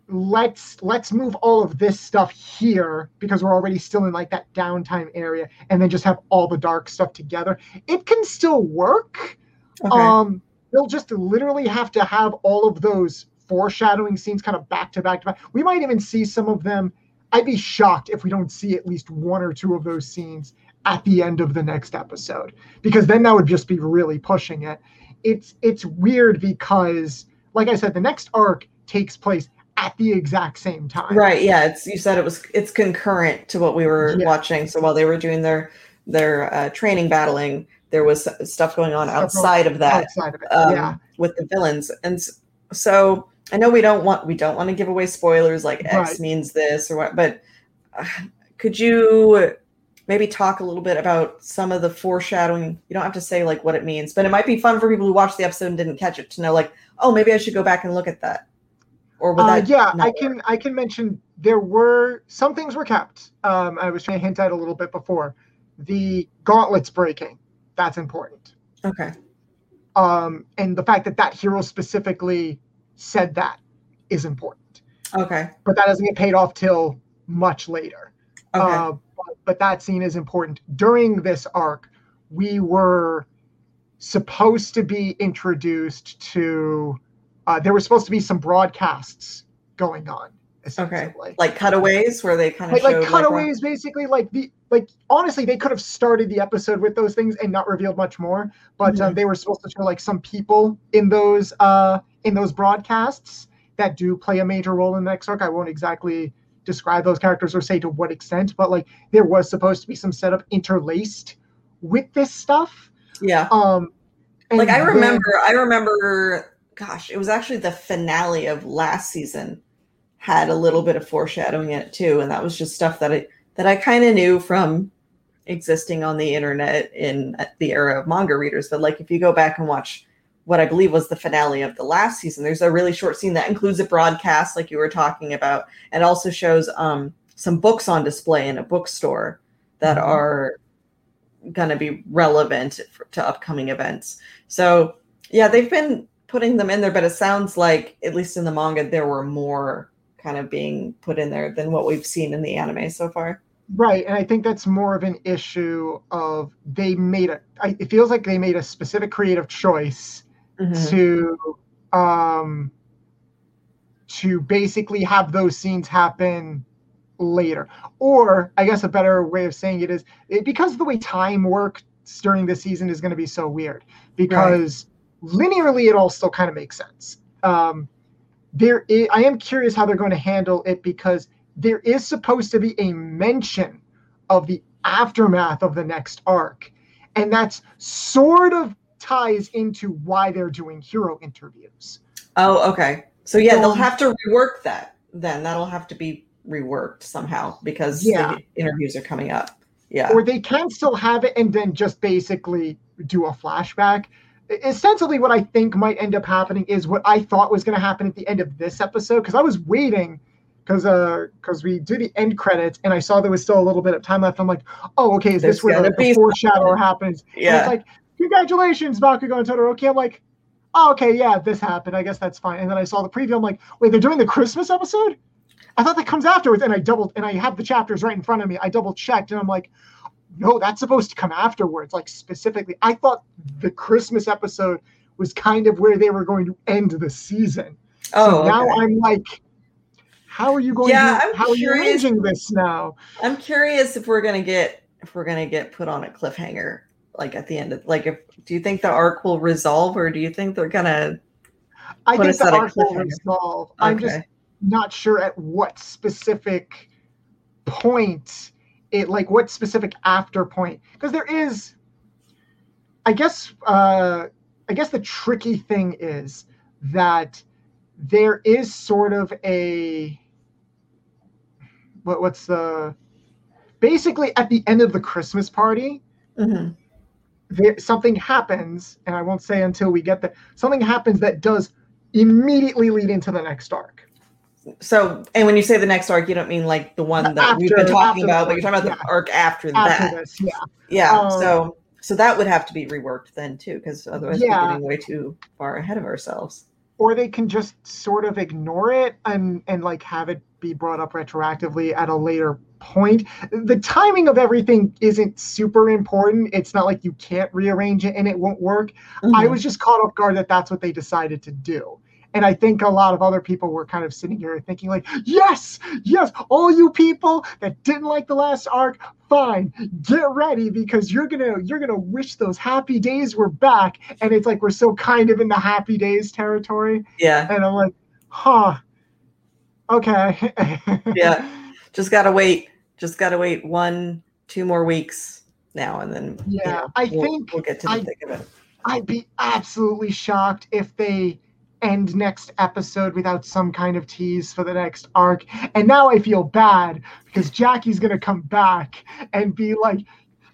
let's let's move all of this stuff here because we're already still in like that downtime area and then just have all the dark stuff together. It can still work. Okay. Um they'll just literally have to have all of those foreshadowing scenes kind of back to back to back. We might even see some of them. I'd be shocked if we don't see at least one or two of those scenes at the end of the next episode because then that would just be really pushing it. It's it's weird because like I said the next arc takes place at the exact same time. Right. Yeah. It's you said it was it's concurrent to what we were Yeah. watching. So while they were doing their their uh, training battling, there was stuff going on Stuff going outside of that Outside of it. um, yeah. with the villains. And so I know we don't want we don't want to give away spoilers like X Right. means this or what, but uh, could you maybe talk a little bit about some of the foreshadowing? You don't have to say like what it means, but it might be fun for people who watched the episode and didn't catch it to know like, oh, maybe I should go back and look at that. Or would Uh, yeah, I can I can mention there were some things were kept. Um, I was trying to hint at a little bit before. The gauntlets breaking, that's important. Okay. Um, and the fact that that hero specifically said that is important. Okay. But that doesn't get paid off till much later. Okay. Uh, but, but that scene is important. During this arc, we were supposed to be introduced to. Uh, there were supposed to be some broadcasts going on. okay. Like cutaways where they kind of Like, like cutaways, basically. Like the like honestly, they could have started the episode with those things and not revealed much more. But um, they were supposed to show like some people in those uh in those broadcasts that do play a major role in the next arc. I won't exactly describe those characters or say to what extent, but like there was supposed to be some setup interlaced with this stuff. yeah. Um, like I then- remember, I remember. Gosh, it was actually the finale of last season had a little bit of foreshadowing in it too, and that was just stuff that I that I kind of knew from existing on the internet in the era of manga readers. But like, if you go back and watch what I believe was the finale of the last season, there's a really short scene that includes a broadcast, like you were talking about, and also shows um, some books on display in a bookstore that Mhm. are going to be relevant for, to upcoming events. So yeah, they've been putting them in there, but it sounds like at least in the manga there were more kind of being put in there than what we've seen in the anime so far. Right, and I think that's more of an issue of they made a. I, it feels like they made a specific creative choice Mhm. to um to basically have those scenes happen later. Or I guess a better way of saying it is it, because the way time works during the season is going to be so weird because. Linearly it all still kind of makes sense. Um, there is, I am curious how they're going to handle it because there is supposed to be a mention of the aftermath of the next arc. And that's sort of ties into why they're doing hero interviews. Oh, okay. So yeah, so, they'll have to rework that. Then that'll have to be reworked somehow because yeah. the interviews are coming up. Yeah. Or they can still have it and then just basically do a flashback. Essentially, what I think might end up happening is what I thought was going to happen at the end of this episode because I was waiting because uh because we do the end credits and I saw there was still a little bit of time left. I'm like, oh, okay, is this where the, the foreshadow happens? Yeah. It's like, congratulations, Bakugo and Todoroki. I'm like, oh, okay, yeah, this happened. I guess that's fine. And then I saw the preview. I'm like, wait, they're doing the Christmas episode? I thought that comes afterwards. And I doubled, and I have the chapters right in front of me. I double checked, and I'm like, no, that's supposed to come afterwards. Like specifically, I thought the Christmas episode was kind of where they were going to end the season. Oh, so now okay. I'm like, how are you going yeah, to? I'm how curious. are you arranging this now? I'm curious if we're gonna get if we're gonna get put on a cliffhanger like at the end of like if do you think the arc will resolve or do you think they're gonna I think the arc will resolve. Okay. I'm just not sure at what specific point it like what specific after point because there is I guess uh I guess the tricky thing is that there is sort of a what what's the basically at the end of the Christmas party mm-hmm there, something happens, and I won't say until we get there, something happens that does immediately lead into the next arc. So, and when you say the next arc, you don't mean like the one that after, we've been talking about, but you're talking about yeah. the arc after, after that. This, yeah. Yeah. Um, so, so that would have to be reworked then too, because otherwise yeah. we're getting way too far ahead of ourselves. Or they can just sort of ignore it and and like have it be brought up retroactively at a later point. The timing of everything isn't super important. It's not like you can't rearrange it and it won't work. Mm-hmm. I was just caught off guard that that's what they decided to do. And I think a lot of other people were kind of sitting here thinking, like, yes, yes, all you people that didn't like the last arc, fine, get ready because you're gonna you're gonna wish those happy days were back. And it's like we're so kind of in the happy days territory. Yeah. And I'm like, huh. Okay. yeah. Just gotta wait just got to wait one, two more weeks now, and then yeah, you know, I we'll, think we'll get to the I, thick of it. I'd be absolutely shocked if they end next episode without some kind of tease for the next arc. And now I feel bad because Jackie's gonna come back and be like,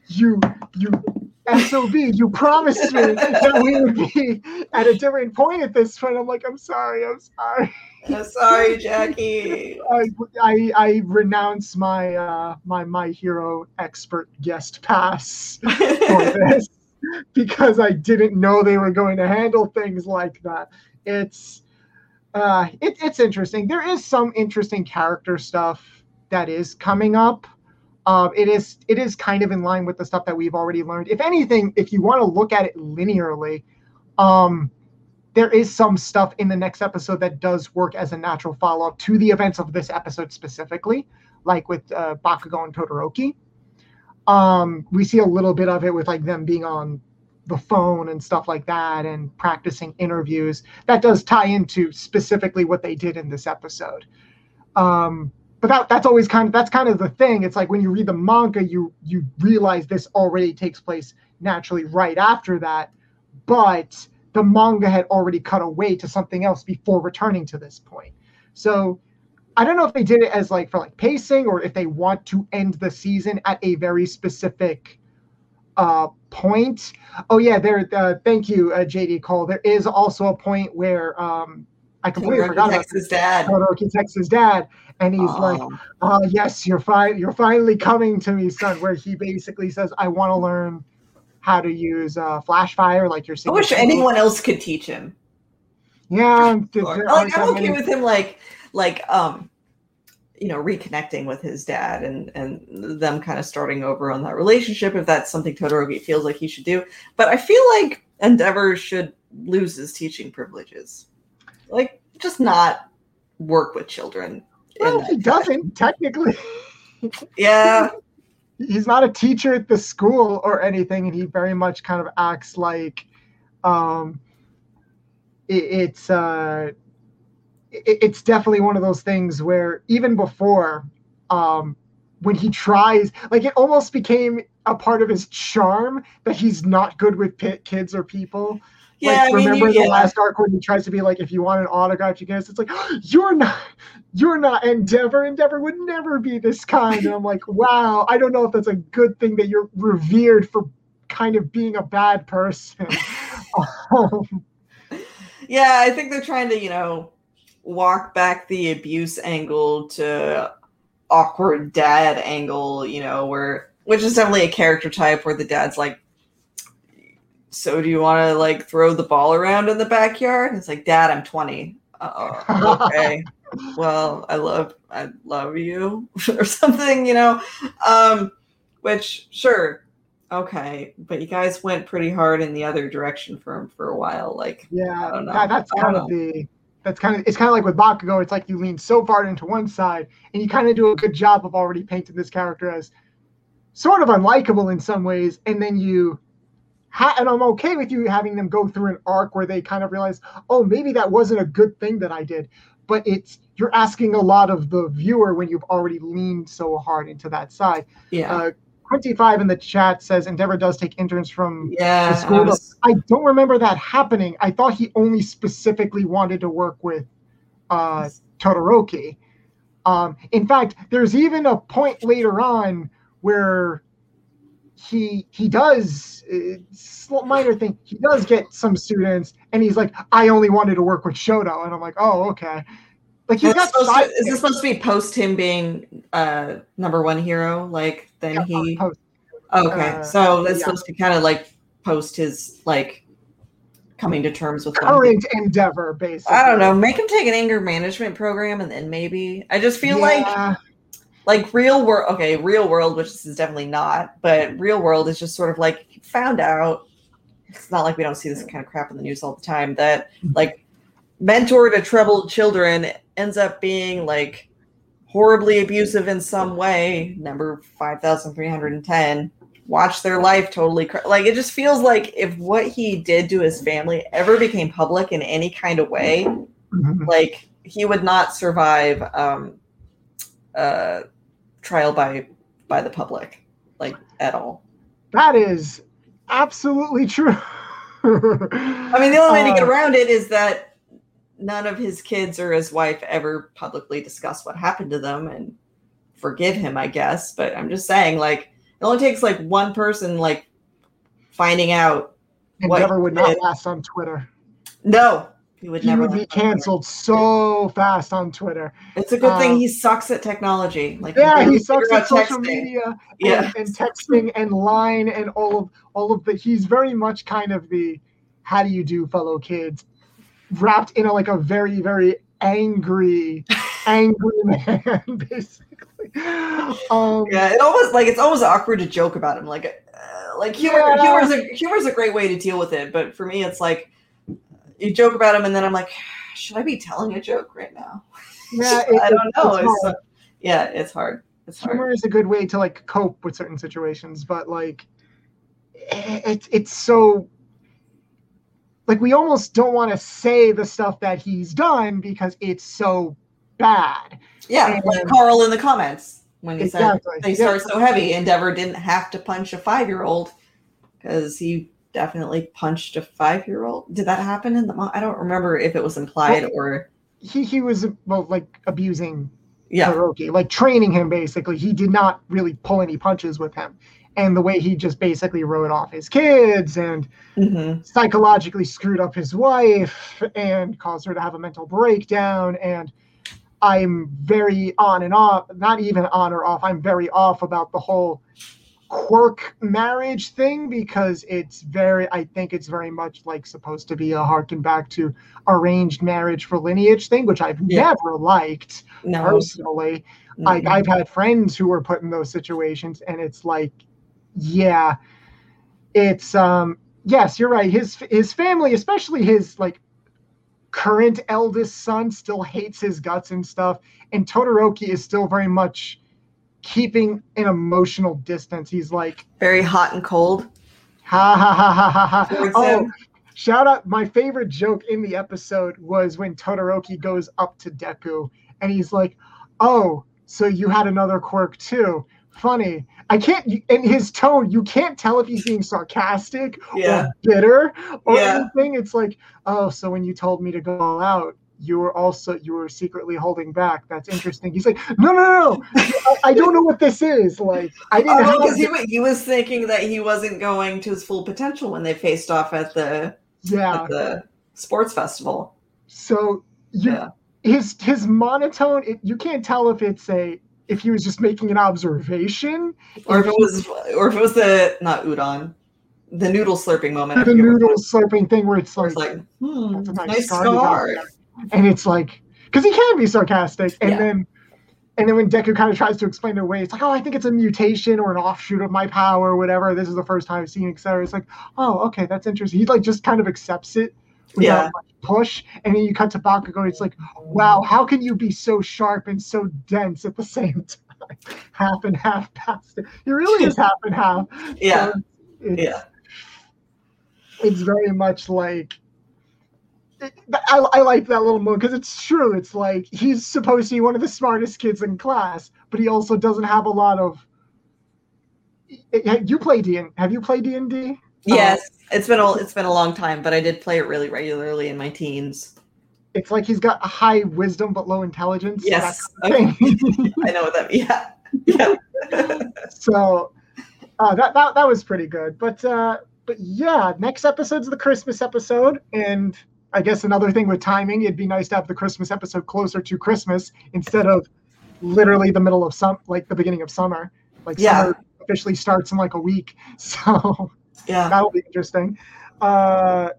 "You, you." SOB, you promised me that we would be at a different point at this point. I'm like, I'm sorry, I'm sorry. I'm sorry, Jackie. I, I, I renounce my uh, my my hero expert guest pass for this because I didn't know they were going to handle things like that. It's uh, it, it's interesting. There is some interesting character stuff that is coming up. Uh, it is it is kind of in line with the stuff that we've already learned. If anything, if you want to look at it linearly, um, there is some stuff in the next episode that does work as a natural follow up to the events of this episode specifically, like with uh, Bakugo and Todoroki. Um, we see a little bit of it with like them being on the phone and stuff like that and practicing interviews. That does tie into specifically what they did in this episode. Um, but that, that's always kind of that's kind of the thing. It's like when you read the manga, you you realize this already takes place naturally right after that, but the manga had already cut away to something else before returning to this point. So I don't know if they did it as like for like pacing or if they want to end the season at a very specific uh point. Oh yeah, there. Uh, thank you, uh, JD Cole. There is also a point where um I completely forgot about his dad. Texts his dad, and he's Aww. like, "Oh yes, you're fine. You're finally coming to me, son." Where he basically says, "I want to learn how to use uh, Flashfire, like you're saying. I wish anyone else could teach him. Yeah, like, I'm okay with him, like, like, um, you know, reconnecting with his dad and and them kind of starting over on that relationship if that's something Todoroki feels like he should do. But I feel like Endeavor should lose his teaching privileges. Like, just not work with children. Well, he doesn't technically. Yeah, He's not a teacher at the school or anything, and he very much kind of acts like um, it, it's uh, it, it's definitely one of those things where even before um, when he tries, like it almost became a part of his charm that he's not good with pit kids or people. yeah. like, I mean, remember you, the yeah. last arc when he tries to be like, if you want an autograph, you it. It's like, you're not, you're not Endeavor. Endeavor would never be this kind. And I'm like, wow, I don't know if that's a good thing that you're revered for kind of being a bad person. Um, Yeah, I think they're trying to, you know, walk back the abuse angle to awkward dad angle, you know, where which is definitely a character type where the dad's like, So do you want to like throw the ball around in the backyard? And it's like, Dad, I'm 20. Uh, okay. well, I love I love you or something, you know. Um, which sure, okay, but you guys went pretty hard in the other direction for him for a while. Like, yeah, I don't know. that- that's kind of the. That's kind of it's kind of like with Bakugo. It's like you lean so far into one side, and you kind of do a good job of already painting this character as sort of unlikable in some ways, and then you ha- and I'm okay with you having them go through an arc where they kind of realize, oh, maybe that wasn't a good thing that I did. But it's you're asking a lot of the viewer when you've already leaned so hard into that side. yeah. Uh, 25 in the chat says Endeavor does take interns from. Yeah, the school I was- I don't remember that happening. I thought he only specifically wanted to work with uh, Todoroki. Um, in fact, there's even a point later on where he he does uh, minor thing. He does get some students, and he's like, "I only wanted to work with Shoto," and I'm like, "Oh, okay." Like got this supposed to- is this supposed to be post him being uh number one hero? Like then Yeah, he post- okay, uh, so that's yeah. supposed to kind of like post his like coming to terms with current endeavor, basically. I don't know. Make him take an anger management program, and then maybe I just feel like Yeah. like real world. Okay, real world, which this is definitely not, but real world is just sort of like found out. It's not like we don't see this kind of crap in the news all the time. That like mentor to troubled children ends up being like horribly abusive in some way. Number five thousand three hundred and ten. Watch their life totally cr- like it just feels like if what he did to his family ever became public in any kind of way, Mhm. like he would not survive um uh trial by by the public like at all That is absolutely true. i mean the only way to get Uh, around it is that none of his kids or his wife ever publicly discuss what happened to them and forgive him i guess but i'm just saying like it only takes like one person like finding out what Endeavor would not did- last on Twitter. no he would He never would be canceled so fast on Twitter. it's a good thing Uh, he sucks at technology like Yeah, barely he sucks at social texting. media and, Yeah. and texting and line and all of all of the. He's very much kind of the "How do you do, fellow kids?" Wrapped in a, like a very very angry, angry man, basically. Um, Yeah, it almost like it's almost awkward to joke about him. Like, uh, like humor, Yeah. humor is a humor is a great way to deal with it. But for me, it's like you joke about him, and then I'm like, should I be telling a joke right now? yeah, I don't know. it's It's, hard. uh, yeah, it's hard. It's hard. humor is a good way to like cope with certain situations but like it's it's so like we almost don't want to say the stuff that he's done because it's so bad Yeah, like Carl in the comments when he Exactly, said they yeah. start so heavy. Endeavor didn't have to punch a five year old because he definitely punched a five year old. Did that happen in the? mo- I don't remember if it was implied or he he was well like abusing yeah. Hiroki, like training him basically he did not really pull any punches with him and the way he just basically wrote off his kids and hmm psychologically screwed up his wife and caused her to have a mental breakdown and i'm very on and off not even on or off i'm very off about the whole quirk marriage thing because it's very i think it's very much like supposed to be a harken back to arranged marriage for lineage thing which i've Yeah. never liked No, personally like Mhm. I've had friends who were put in those situations, and it's like, yeah, it's um, yes, you're right. His his family, especially his like current eldest son still hates his guts and stuff, and Todoroki is still very much keeping an emotional distance. He's like, Very hot and cold. ha ha ha ha ha ha. Oh, shout out! My favorite joke in the episode was when Todoroki goes up to Deku and he's like, "Oh, so you had another quirk too? Funny." I can't. In his tone, you can't tell if he's being sarcastic Yeah. or bitter or Yeah. anything. It's like, "Oh, so when you told me to go all out." You were also you were secretly holding back. That's interesting. He's like, no, no, no, no. I, I don't know what this is. Like, I didn't. Oh, because he, he was thinking that he wasn't going to his full potential when they faced off at the yeah. at the sports festival. So you, Yeah. his his monotone, it, you can't tell if it's a if he was just making an observation Or if it was or if it was the not udon, the noodle slurping moment. The forget what it noodle slurping thing where it's like, It's like, hmm, nice nice scar scar. and it's like because he can be sarcastic, and Yeah. then and then when Deku kind of tries to explain it away, it's like, oh, I think it's a mutation or an offshoot of my power or whatever. This is the first time I've seen it, etc. It's like, oh, okay, that's interesting. He like just kind of accepts it Yeah. push, and then you cut to Bakugo. It's like, wow, how can you be so sharp and so dense at the same time? half and half past it. He really is half and half. Yeah, So it's, yeah, it's very much like I, I like that little moment because it's true. It's like he's supposed to be one of the smartest kids in class, but he also doesn't have a lot of. You play D and have you played D and D? Yes. It's been a it's been a long time, but I did play it really regularly in my teens. It's like he's got a high wisdom but low intelligence. Yes, that kind of. I know what that. Yeah, yeah. so uh, that, that that was pretty good. But uh, but yeah, next episode's the Christmas episode, and I guess another thing with timing, it'd be nice to have the Christmas episode closer to Christmas instead of literally the middle of some like the beginning of summer. Like Yeah. summer officially starts in like a week, so yeah. that'll be interesting. Uh,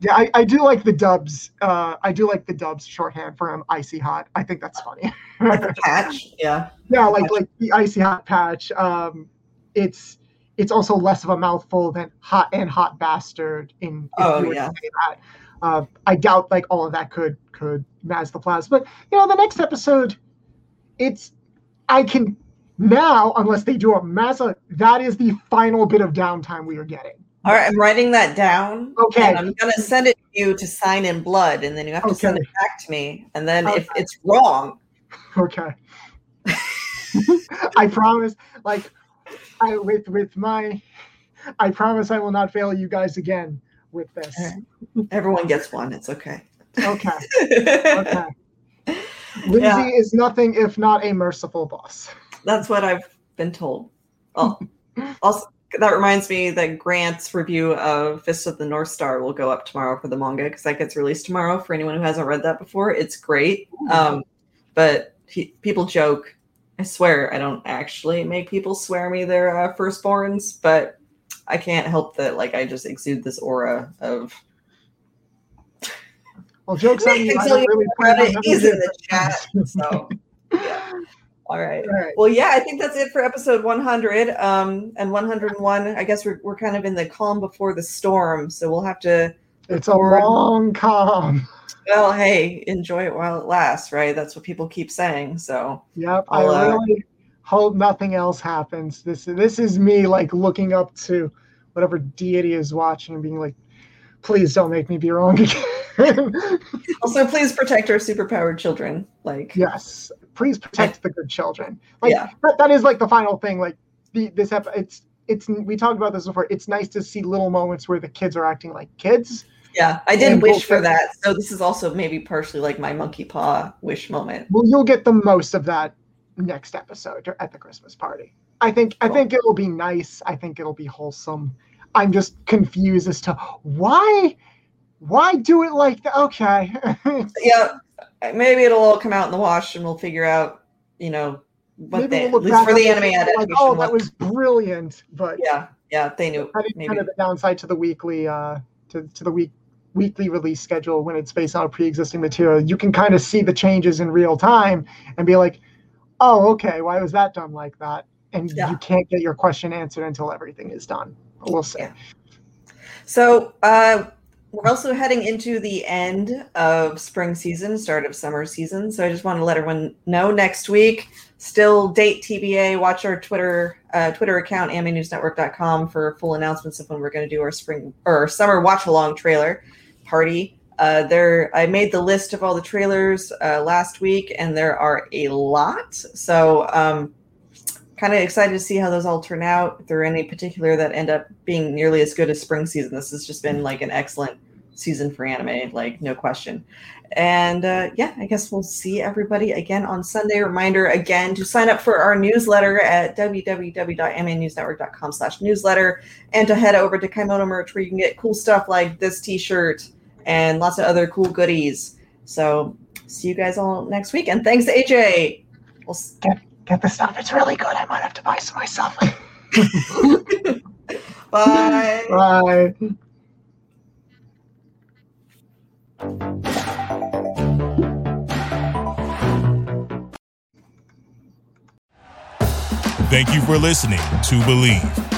yeah, I, I do like the dubs. Uh, I do like the dubs shorthand for him. Icy hot. I think that's funny. Like the patch. Yeah, Yeah, like like the icy hot patch. Um, it's it's also less of a mouthful than hot and hot bastard. In Oh, you were to yeah. say that. Uh, I doubt like all of that could could match the plasma. But you know, the next episode, it's I can now unless they do a massa. That is the final bit of downtime we are getting. All right, I'm writing that down. Okay. I'm gonna send it to you to sign in blood, and then you have to send it back to me. And then if it's wrong, Okay. I promise. Like, I with with my, I promise I will not fail you guys again with this. everyone gets one. It's okay. Okay. Okay. Lynzee Yeah. is nothing if not a merciful boss. That's what I've been told. Oh, also, that reminds me that Grant's review of Fist of the North Star will go up tomorrow for the manga because that gets released tomorrow. For anyone who hasn't read that before, it's great. Um, but pe- people joke. I swear I don't actually make people swear me their uh, firstborns, but I can't help that. Like I just exude this aura of. Well, jokes on you. I Until don't really read plan it, on he's having in the chat. So, yeah. All right. All right. Well, yeah, I think that's it for episode 100. Um, and 101, I guess we're, we're kind of in the calm before the storm. So we'll have to, It's a long calm. well, hey, enjoy it while it lasts, right? That's what people keep saying. So, Yep. I'll, I uh, really hope nothing else happens. This this is me like looking up to whatever deity is watching and being like, please don't make me be wrong again. also, please protect our superpowered children. Like, yes. Please protect the good children. Like Yeah. that, that is like the final thing. Like the this ep- it's it's we talked about this before. It's nice to see little moments where the kids are acting like kids. yeah, I did wish for that. So, this is also maybe partially like my monkey paw wish moment. Well, you'll get the most of that next episode or at the Christmas party. I think I think it'll be nice. I think it'll be wholesome. I'm just confused as to why why do it like that. Okay. Yeah, maybe it'll all come out in the wash and we'll figure out, you know, what Maybe they, we'll at least for the anime adaptation. like, oh, that was brilliant. But yeah, yeah, they knew. that is Maybe. kind of the downside to the weekly uh to, to the week weekly release schedule when it's based on pre-existing material. You can kind of see the changes in real time and be like, oh, okay, why was that done like that? And Yeah. you can't get your question answered until everything is done. We'll see. Yeah. So, uh, we're also heading into the end of spring season, start of summer season. So I just want to let everyone know next week, still date TBA. Watch our Twitter uh, Twitter account, AnimeNewsNetwork.com for full announcements of when we're going to do our spring or summer watch along trailer party. Uh, there, I made the list of all the trailers uh, last week, and there are a lot. So, um, kind of excited to see how those all turn out. If there are any particular that end up being nearly as good as spring season, this has just been like an excellent season for anime, like no question. And uh, yeah, I guess we'll see everybody again on Sunday. Reminder again to sign up for our newsletter at www.animenewsnetwork.com slash newsletter and to head over to Kaimono merch where you can get cool stuff like this t-shirt and lots of other cool goodies. So see you guys all next week. And thanks, AJ. We'll get, get the stuff. It's really good. I might have to buy some myself. Bye. Bye. Thank you for listening to Bleav.